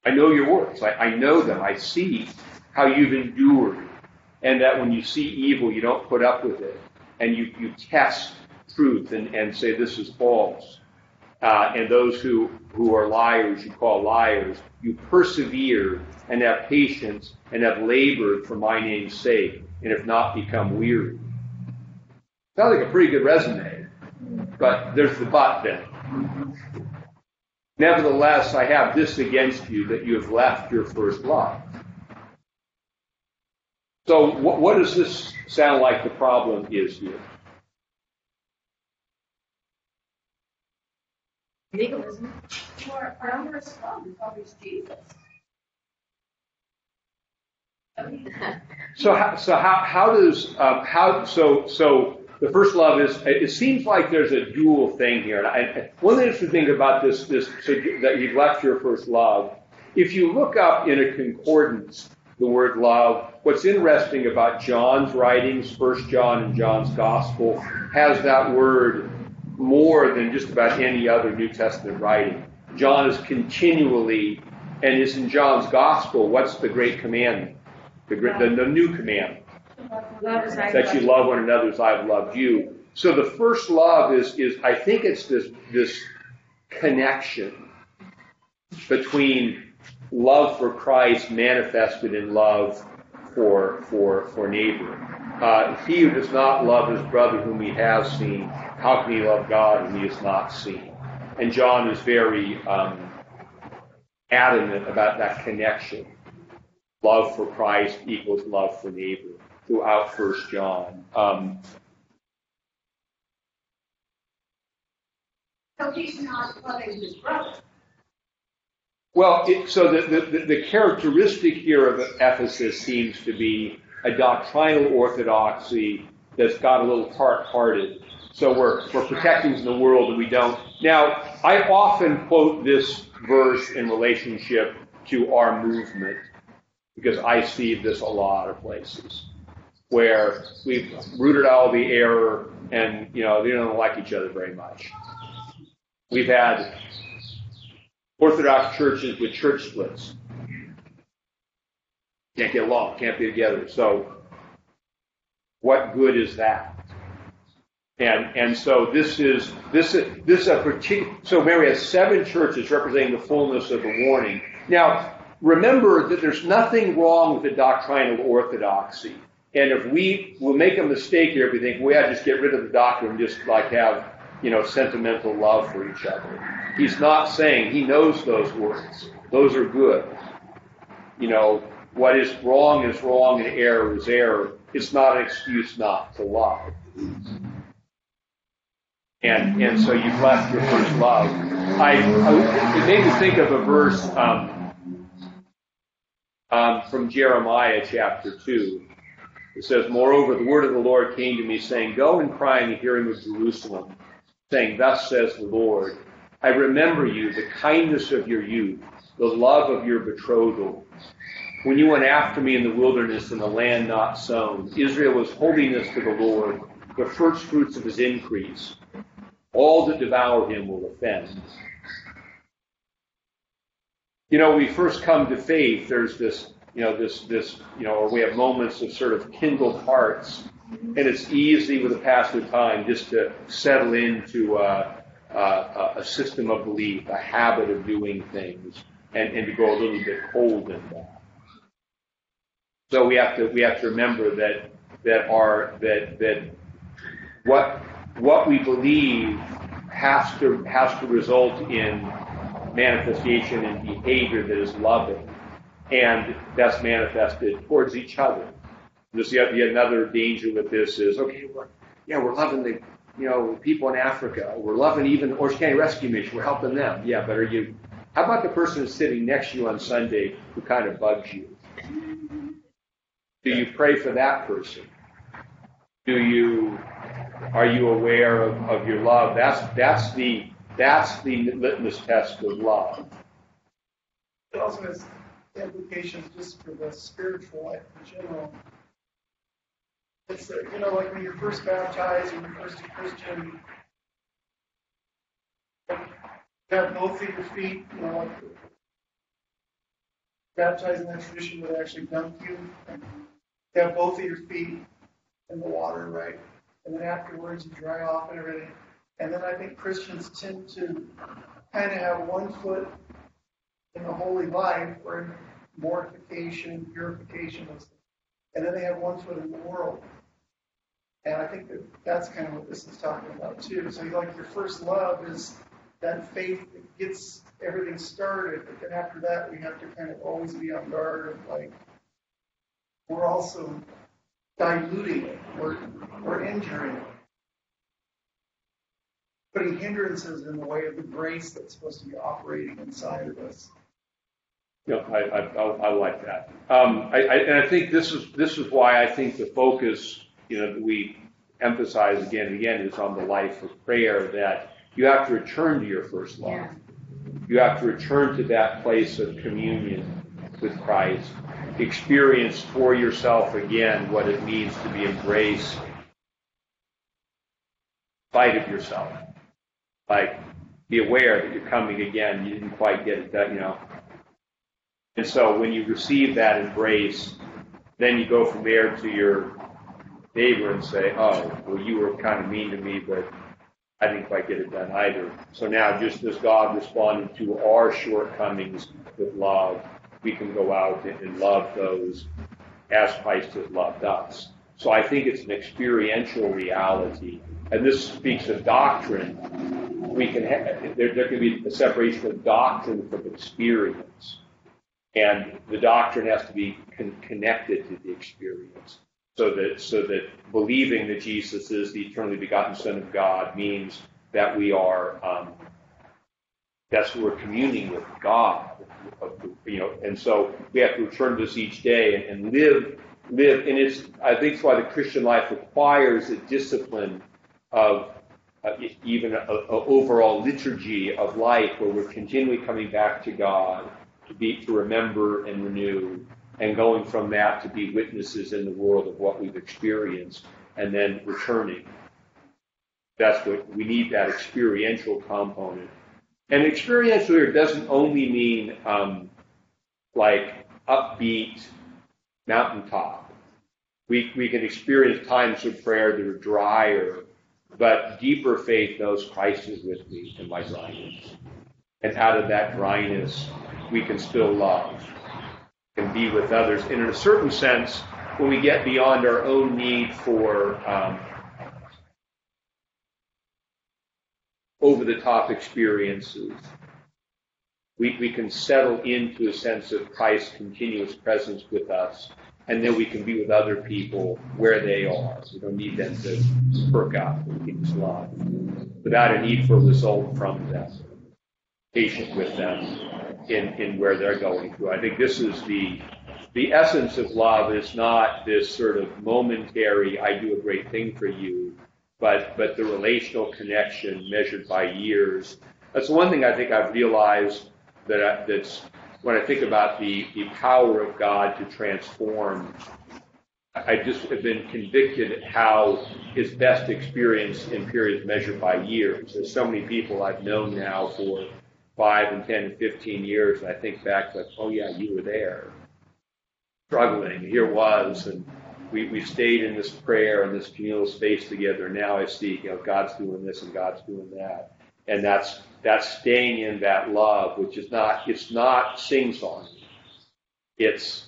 I know your works. I, I know them. I see how you've endured. And that when you see evil, you don't put up with it. And you, you test truth and, and say this is false. Uh, and those who, who are liars, you call liars. You persevere and have patience and have labored for my name's sake and have not become weary. Sounds like a pretty good resume. But there's the but then. Nevertheless, I have this against you that you have left your first love. So, what, what does this sound like the problem is here?
Legalism.
Our, our love is always Jesus.
So, how, so how, how does um, how so so the first love is it seems like there's a dual thing here. And I, one interesting thing about this this so that you've left your first love. If you look up in a concordance the word love, what's interesting about John's writings, First John and John's Gospel, has that word more than just about any other New Testament writing. John is continually, and is in John's Gospel. What's the great commandment? The, great- the, the new commandment that you love one another as I've loved you. So the first love is is I think it's this this connection between love for Christ manifested in love for for for neighbor. Uh, he who does not love his brother whom he has seen, how can he love God whom he has not seen? And John is very um, adamant about that connection. Love for Christ equals love for neighbor throughout First John. Um,
So he's not loving his brother.
well, it, so the, the, the characteristic here of Ephesus seems to be a doctrinal orthodoxy that's got a little part-hearted. So we're, we're protecting the world and we don't. Now, I often quote this verse in relationship to our movement because I see this a lot of places where we've rooted out all the error and, you know, they don't like each other very much. We've had Orthodox churches with church splits. Can't get along, can't be together. So, what good is that? And and so this is this is this is a particular. So Mary has seven churches representing the fullness of the warning. Now, remember that there's nothing wrong with the doctrinal orthodoxy. And if we will make a mistake here, if we think we ought to just get rid of the doctrine and just like have you know sentimental love for each other. He's not saying he knows those words. Those are good. You know what is wrong is wrong and error is error. It's not an excuse not to love. And and so you've left your first love. I, I it made me think of a verse um, um, from Jeremiah chapter two. It says, Moreover, the word of the Lord came to me, saying, Go and cry in the hearing of Jerusalem, saying, Thus says the Lord, I remember you, the kindness of your youth, the love of your betrothal. When you went after me in the wilderness in the land not sown, Israel was holiness to the Lord, the first fruits of his increase. All that devour him will offend. You know, we first come to faith, there's this, you know, this, this, you know, or we have moments of sort of kindled hearts And it's easy with the passage of time just to settle into a, system of belief, a habit of doing things, and, and to go a little bit cold in that. So we have to we have to remember that that our that that what what we believe has to has to result in manifestation and behavior that is loving, and that's manifested towards each other. This yet, another danger with this is okay. We're, yeah, we're loving the you know people in Africa. We're loving even Orange County Rescue Mission. We're helping them. Yeah, but are you? How about the person sitting next to you on Sunday who kind of bugs you? Do you pray for that person? Do you are you aware of, of your love? That's that's the that's the litmus test of love.
It also has implications just for the spiritual life in general. It's, you know, like when you're first baptized, when you're first a Christian, you have both of your feet, you know, like baptized in that tradition would actually dunk you. You have both of your feet in the water, right? And then afterwards you dry off and everything. And then I think Christians tend to kind of have one foot in the holy life or in mortification, purification, and then they have one foot in the world. And I think that that's kind of what this is talking about too. So like your first love is that faith that gets everything started, but then after that we have to kind of always be on guard of like we're also diluting it, we're, we're injuring it. Putting hindrances in the way of the grace that's supposed to be operating inside of us.
Yeah, I, I, I, I like that. Um, I, I, and I think this is this is why I think the focus, you know, we emphasize again and again is on the life of prayer. That you have to return to your first love.
Yeah.
You have to return to that place of communion with Christ. Experience for yourself again what it means to be embraced. Fight of yourself. Like, be aware that you're coming again. You didn't quite get it done, you know. And so when you receive that embrace, then you go from there to your neighbor and say, oh, well, you were kind of mean to me, but I didn't quite get it done either. So now, just as God responded to our shortcomings with love, we can go out and love those as Christ has loved us. So I think it's an experiential reality. And this speaks of doctrine. We can have, there, there can be a separation of doctrine from experience. And the doctrine has to be con- connected to the experience. So that, so that believing that Jesus is the eternally begotten Son of God means that we are, um, that's we're communing with God, you know, and so we have to return to this each day and, and live, live, and it's, I think it's why the Christian life requires a discipline of uh, even an overall liturgy of life where we're continually coming back to God to be, to remember and renew and going from that to be witnesses in the world of what we've experienced and then returning. That's what we need that experiential component. And experiential here doesn't only mean um, like upbeat mountaintop. We, we can experience times of prayer that are drier, but deeper faith knows Christ is with me in my dryness. And out of that dryness, we can still love and be with others. And in a certain sense, when we get beyond our own need for um, over the top experiences, we, we can settle into a sense of Christ's continuous presence with us. And then we can be with other people where they are. We don't need them to perk up. Can just love without a need for a result from them. Patient with them in, in where they're going through. I think this is the the essence of love is not this sort of momentary I do a great thing for you, but but the relational connection measured by years. That's one thing I think I've realized that I, that's when I think about the, the power of God to transform. I just have been convicted how his best experience in periods measured by years. There's so many people I've known now for five and 10 and 15 years, and I think back like, oh yeah, you were there, struggling. Here was, and we, we stayed in this prayer and this communal space together. Now I see, you know, God's doing this and God's doing that. And that's, that's staying in that love, which is not, it's not sing-song. It's,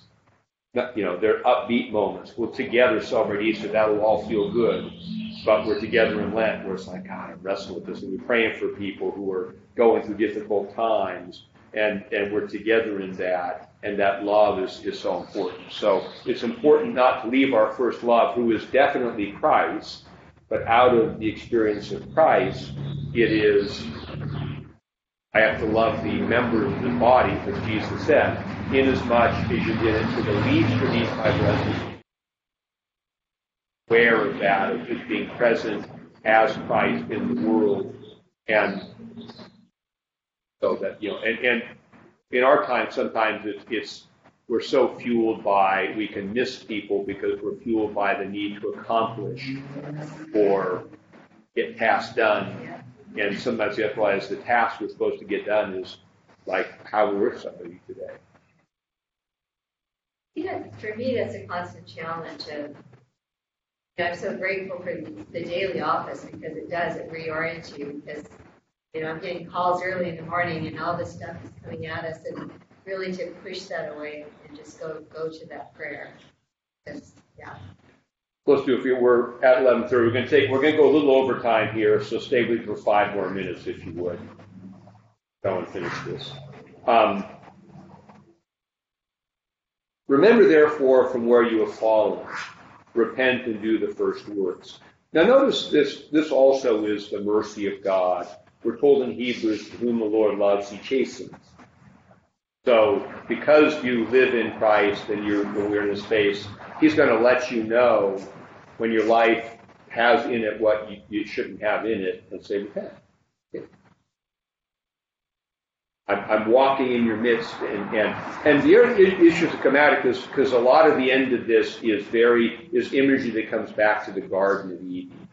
not, you know, they're upbeat moments. We'll together celebrate Easter. That'll all feel good. But we're together in Lent where it's like, God, I'm wrestling with this. And we're praying for people who are going through difficult times. And, and we're together in that. And that love is, is so important. So it's important not to leave our first love, who is definitely Christ, but out of the experience of Christ, it is, I have to love the members of the body, as Jesus said, inasmuch as you did it to the least of these my brothers. Aware of that, of just being present as Christ in the world, and so that, you know, and, and in our time, sometimes it's, it's we're so fueled by we can miss people because we're fueled by the need to accomplish or get tasks done. And sometimes you have to realize the task we're supposed to get done is like how we're with somebody today.
Yeah, for me, that's a constant challenge of, you know, I'm so grateful for the, the daily office because it does, it reorients you because, you know, I'm getting calls early in the morning and all this stuff is coming at us and really to push that away and just go, go to that prayer. Yeah.
Let's do it. We're at 11:30. We're going to take. We're going to go a little over time here, so stay with me for five more minutes, if you would. Go and finish this. Um, Remember, therefore, from where you have fallen, repent and do the first works. Now, notice this. This also is the mercy of God. We're told in Hebrews, "To whom the Lord loves, He chastens." So, because you live in Christ and you're when we're in this space, He's going to let you know when your life has in it what you, you shouldn't have in it, and say, repent. I'm, I'm walking in your midst, and and, and the other issues that come out of because a lot of the end of this is very is imagery that comes back to the Garden of Eden.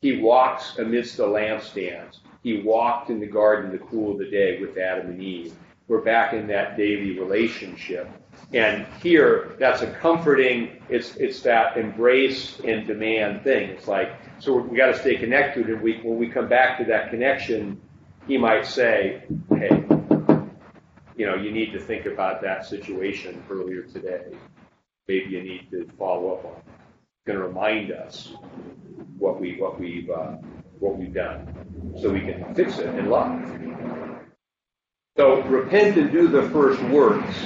He walks amidst the lampstands. He walked in the garden the cool of the day with Adam and Eve. We're back in that daily relationship. And here, that's a comforting, it's, it's that embrace and demand thing. It's like, so we got to stay connected. And we, when we come back to that connection, he might say, hey, you know, you need to think about that situation earlier today. Maybe you need to follow up on it. Going to remind us what we what we've uh, what we've done, so we can fix it in love. So repent and do the first works.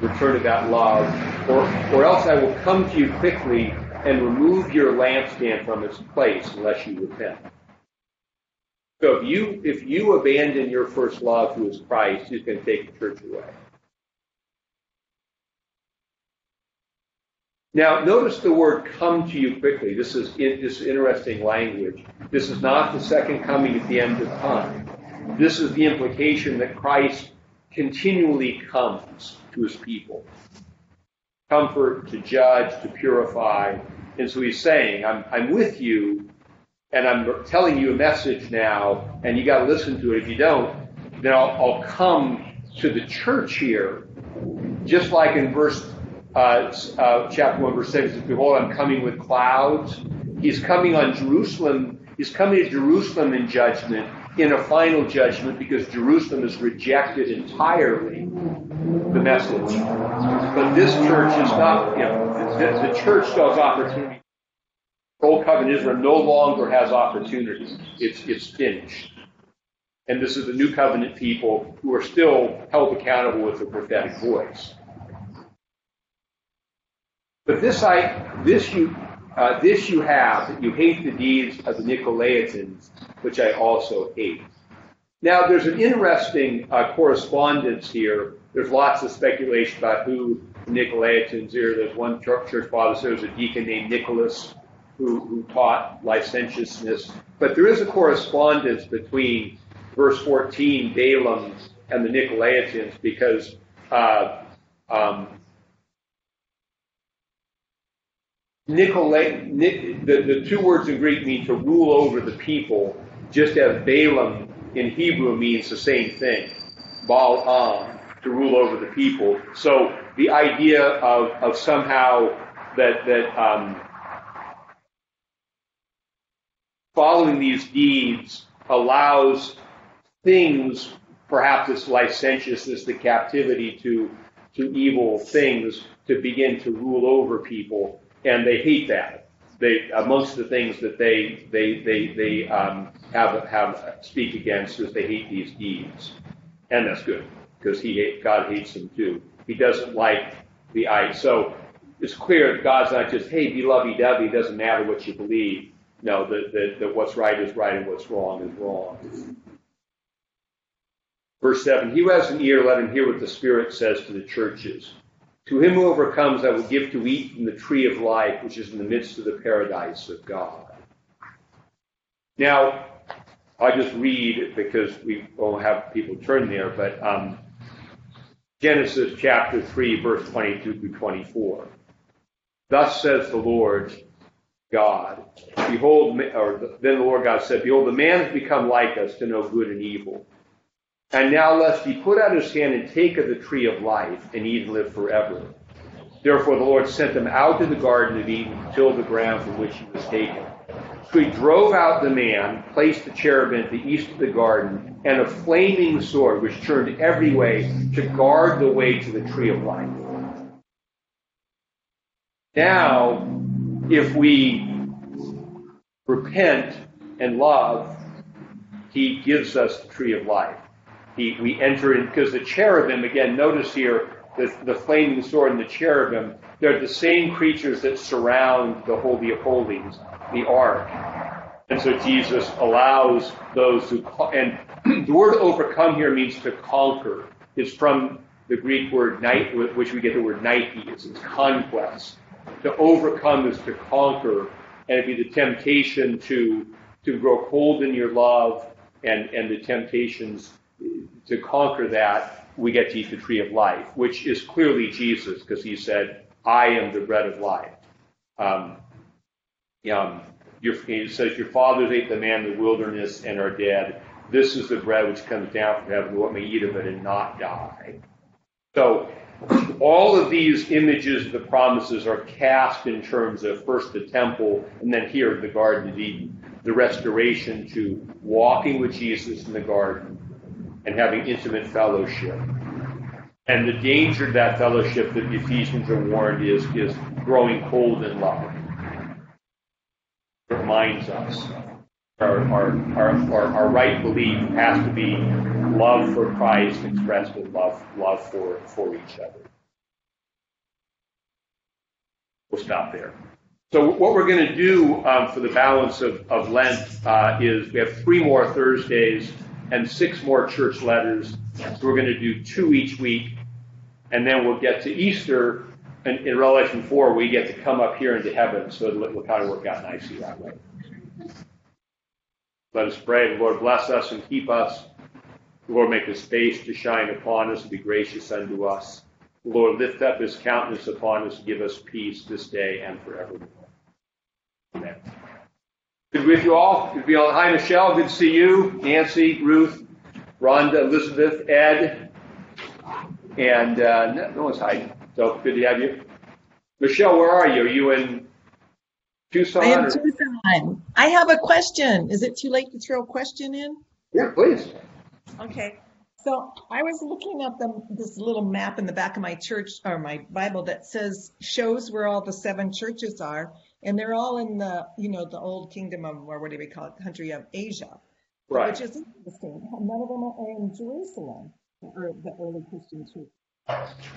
Return to that love, or or else I will come to you quickly and remove your lampstand from its place unless you repent. So if you if you abandon your first love, who is Christ, He's going to take the church away. Now, notice the word "come to you quickly." This is this interesting language. This is not the second coming at the end of time. This is the implication that Christ continually comes to His people, comfort, to judge, to purify, and so He's saying, "I'm I'm with you." and I'm telling you a message now, and you got to listen to it. If you don't, then I'll, I'll, come to the church here, just like in verse uh, uh, chapter one, verse six. Behold, I'm coming with clouds. He's coming on Jerusalem. He's coming to Jerusalem in judgment, in a final judgment, because Jerusalem has rejected entirely the message. But this church is not. You know, the, the church still has opportunity. Old covenant Israel no longer has opportunity. It's, it's finished. And this is the new covenant people who are still held accountable with the prophetic voice. But this I this you uh, this you have that you hate the deeds of the Nicolaitans, which I also hate. Now there's an interesting uh, correspondence here. There's lots of speculation about who the Nicolaitans are. There's one church father says a deacon named Nicholas who, who taught licentiousness. But there is a correspondence between verse 14, Balaam, and the Nicolaitans because uh, um, Nicola- Nic- the, the two words in Greek mean to rule over the people, just as Balaam in Hebrew means the same thing. Balaam, to rule over the people. So the idea of, of somehow that that um, following these deeds allows things, perhaps this licentiousness, the captivity to to evil things, to begin to rule over people, and they hate that. They amongst the things that they they they they um, have have speak against is they hate these deeds, and that's good because he God hates them too. He doesn't like the I. So it's clear that God's not just hey be lovey dovey. It doesn't matter what you believe. No, that, that what's right is right and what's wrong is wrong. Verse 7 He who has an ear, let him hear what the Spirit says to the churches. To him who overcomes, I will give to eat from the tree of life, which is in the midst of the paradise of God. Now, I just read because we won't have people turn there, but um, Genesis chapter 3, verse 22 through 24. Thus says the Lord God, Behold, or then the Lord God said, Behold, the man has become like us to know good and evil. And now lest he put out his hand and take of the tree of life and eat and live forever. Therefore the Lord sent them out to the garden of Eden to till the ground from which he was taken. So he drove out the man, placed the cherubim at the east of the garden, and a flaming sword which turned every way to guard the way to the tree of life. Now, if we repent and love, he gives us the tree of life. He, we enter in, because the cherubim, again, notice here, the, the flaming sword and the cherubim, they're the same creatures that surround the Holy of Holies, the ark. And so Jesus allows those who, and the word overcome here means to conquer. It's from the Greek word night, which we get the word Nike. It's, it's conquest. To overcome is to conquer, and it'd be the temptation to to grow cold in your love, and and the temptations to conquer that. We get to eat the tree of life, which is clearly Jesus, because he said, "I am the bread of life." Um, um, your, he says, "Your fathers ate the man in the wilderness and are dead. This is the bread which comes down from heaven. What may eat of it and not die." So all of these images of the promises are cast in terms of first the temple and then here the Garden of Eden, the restoration to walking with Jesus in the garden and having intimate fellowship. And the danger of that fellowship that the Ephesians are warned is, is growing cold in love. It reminds us our, our, our, our, right belief has to be love for Christ expressed in love, love for, for each other. We'll stop there. So what we're going to do um, for the balance of, of Lent uh, is we have three more Thursdays and six more church letters. So we're going to do two each week, and then we'll get to Easter. And in Revelation 4, we get to come up here into heaven, so it'll, it'll kind of work out nicely that way. Let us pray. The Lord bless us and keep us. The Lord make his face to shine upon us and be gracious unto us. The Lord lift up his countenance upon us and give us peace this day and forevermore. Good with you all. Good to be on. Hi, Michelle. Good to see you. Nancy, Ruth, Rhonda, Elizabeth, Ed, and uh, no, no one's hiding. So good to have you. Michelle, where are you? Are you in Tucson?
I am
or-
Tucson. I have a question. Is it too late to throw a question in?
Yeah, please.
Okay. So I was looking at the, this little map in the back of my church or my Bible that says shows where all the seven churches are, and they're all in the you know the old kingdom of or what do we call it, country of Asia,
Right.
which is interesting. None of them are in Jerusalem or the early Christian church.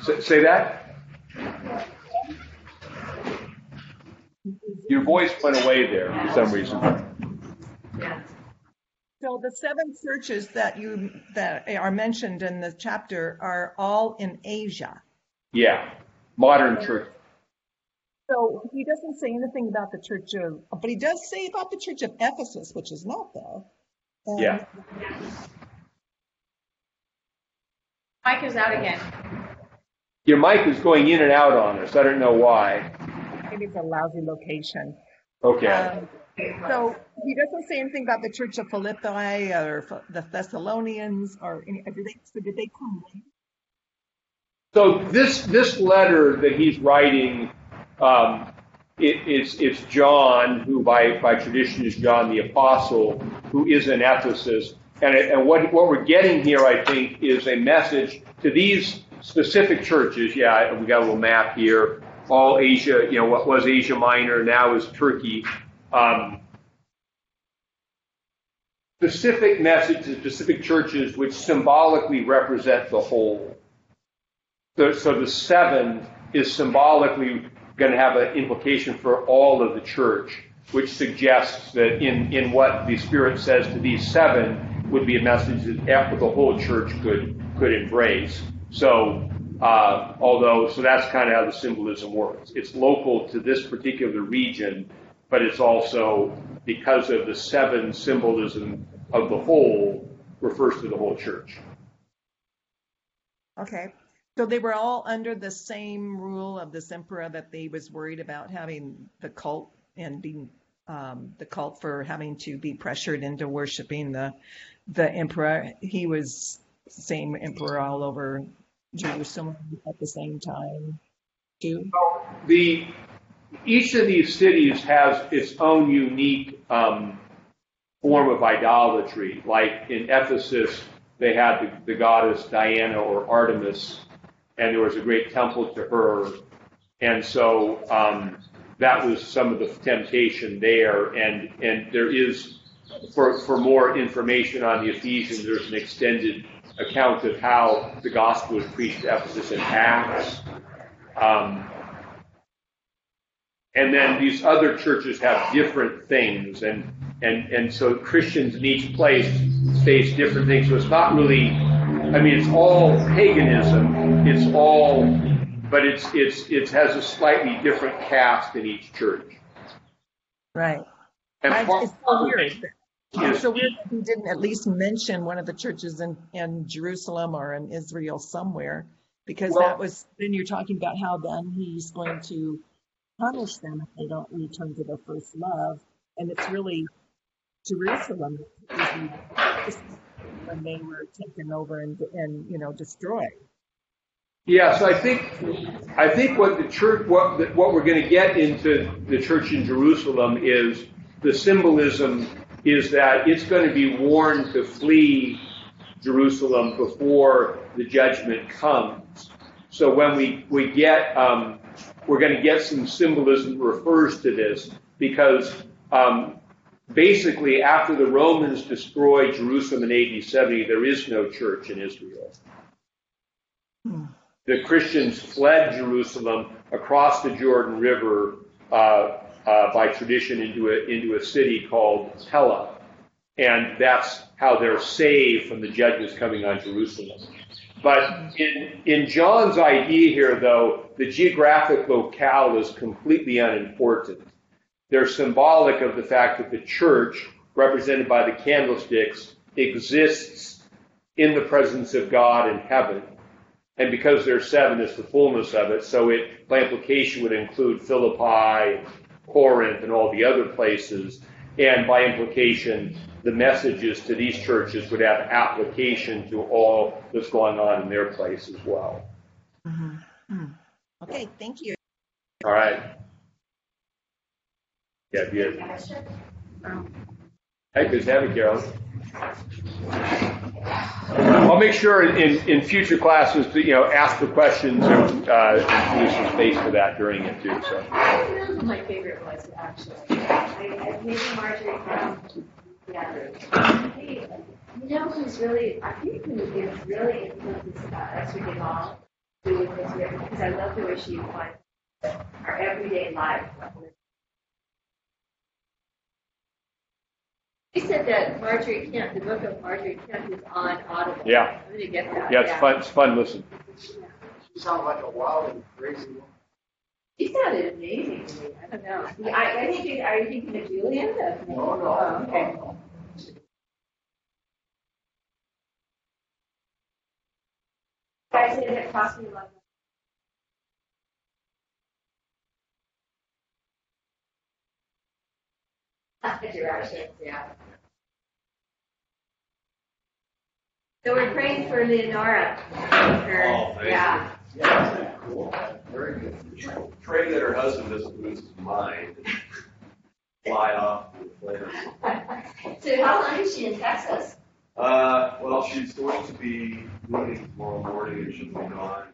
Say, say that. Your voice went away there for some reason.
Yeah.
So the seven churches that you that are mentioned in the chapter are all in Asia.
Yeah, modern church.
So he doesn't say anything about the church of, but he does say about the church of Ephesus, which is not there. And
Yeah.
Mike is out again.
Your mic is going in and out on us. I don't know why.
Maybe it's a lousy location.
Okay.
Um, so he doesn't say anything about the church of Philippi or the Thessalonians or any. Did they? So did they come?
So this this letter that he's writing um, it, it's, it's John, who by, tradition is John the Apostle, who is an ethicist. And, what we're getting here, I think, is a message to these specific churches. Yeah, we got a little map here. All Asia, you know, what was Asia Minor now is Turkey. Um, specific message to specific churches which symbolically represent the whole. So, so the seven is symbolically going to have an implication for all of the church, which suggests that in, in what the Spirit says to these seven would be a message that the whole church could could embrace. So, uh, although so that's kind of how the symbolism works. It's local to this particular region, but it's also because of the seven symbolism of the whole refers to the whole church.
Okay. So they were all under the same rule of this emperor that they was worried about having the cult and being um, the cult for having to be pressured into worshiping the the emperor. He was same emperor all over Jerusalem at the same time too.
The each of these cities has its own unique um, form of idolatry. Like in Ephesus, they had the, the goddess Diana or Artemis, and there was a great temple to her. And so um, that was some of the temptation there. And and there is, for for more information on the Ephesians, there's an extended account of how the gospel was preached to Ephesus in Acts. Um, and then these other churches have different things, and and and so Christians in each place face different things. So it's not really, I mean, it's all paganism. It's all, but it's it's it has a slightly different cast in each church.
Right.
And
I-
part-
It's so weird. It's so weird that he didn't at least mention one of the churches in, in Jerusalem or in Israel somewhere, because
Well-
that was, then you're talking about how then he's going to punish them if they don't return to their first love. And it's really Jerusalem that was the- when they were taken over and, and, you know, destroyed.
Yeah, so I think I think what the church what what we're going to get into the church in Jerusalem is the symbolism is that it's going to be warned to flee Jerusalem before the judgment comes. So when we we get um, we're going to get some symbolism refers to this because um, basically after the Romans destroyed Jerusalem in AD 70, there is no church in Israel the Christians fled Jerusalem across the Jordan River uh, uh, by tradition into a, into a city called Pella. And that's how they're saved from the judgments coming on Jerusalem. But in, in John's idea here, though, the geographic locale is completely unimportant. They're symbolic of the fact that the church, represented by the candlesticks, exists in the presence of God in heaven. And because there's seven, it's the fullness of it. So it, by implication, would include Philippi, Corinth, and all the other places. And by implication, the messages to these churches would have application to all that's going on in their place as well. Mm-hmm. Mm-hmm.
Okay, thank you.
All right. Yeah, good. Hey, good to have you, Carolyn. I'll make sure in, in future classes to, you know, ask the questions and, uh, use some space for that during it too, so.
My favorite was actually, I, I maybe Margery from, yeah. Hey, You know who's really, I think who is really influences uh, Esther de Waal doing this because I love the way she applies our everyday life. She said that Margery Kempe, the book of Margery Kempe is on Audible.
Yeah.
I'm gonna get that.
Yeah, it's fun, it's fun listening.
You sound like a wild and crazy woman.
She sounded amazing to me. I don't know. Yeah, I, I think, you- are you thinking of Julia?
No, no.
Oh, okay.
no,
Guys, it it cost me a lot. Directions, yeah. So we're praying for Leonora. Her,
Oh, thank you.
yeah.
Yeah, isn't that cool? Very good.
Pray that her husband doesn't lose his mind and fly off with flares.
So how long is she in Texas?
Uh, well, she's going to be leaving tomorrow morning and she'll be gone.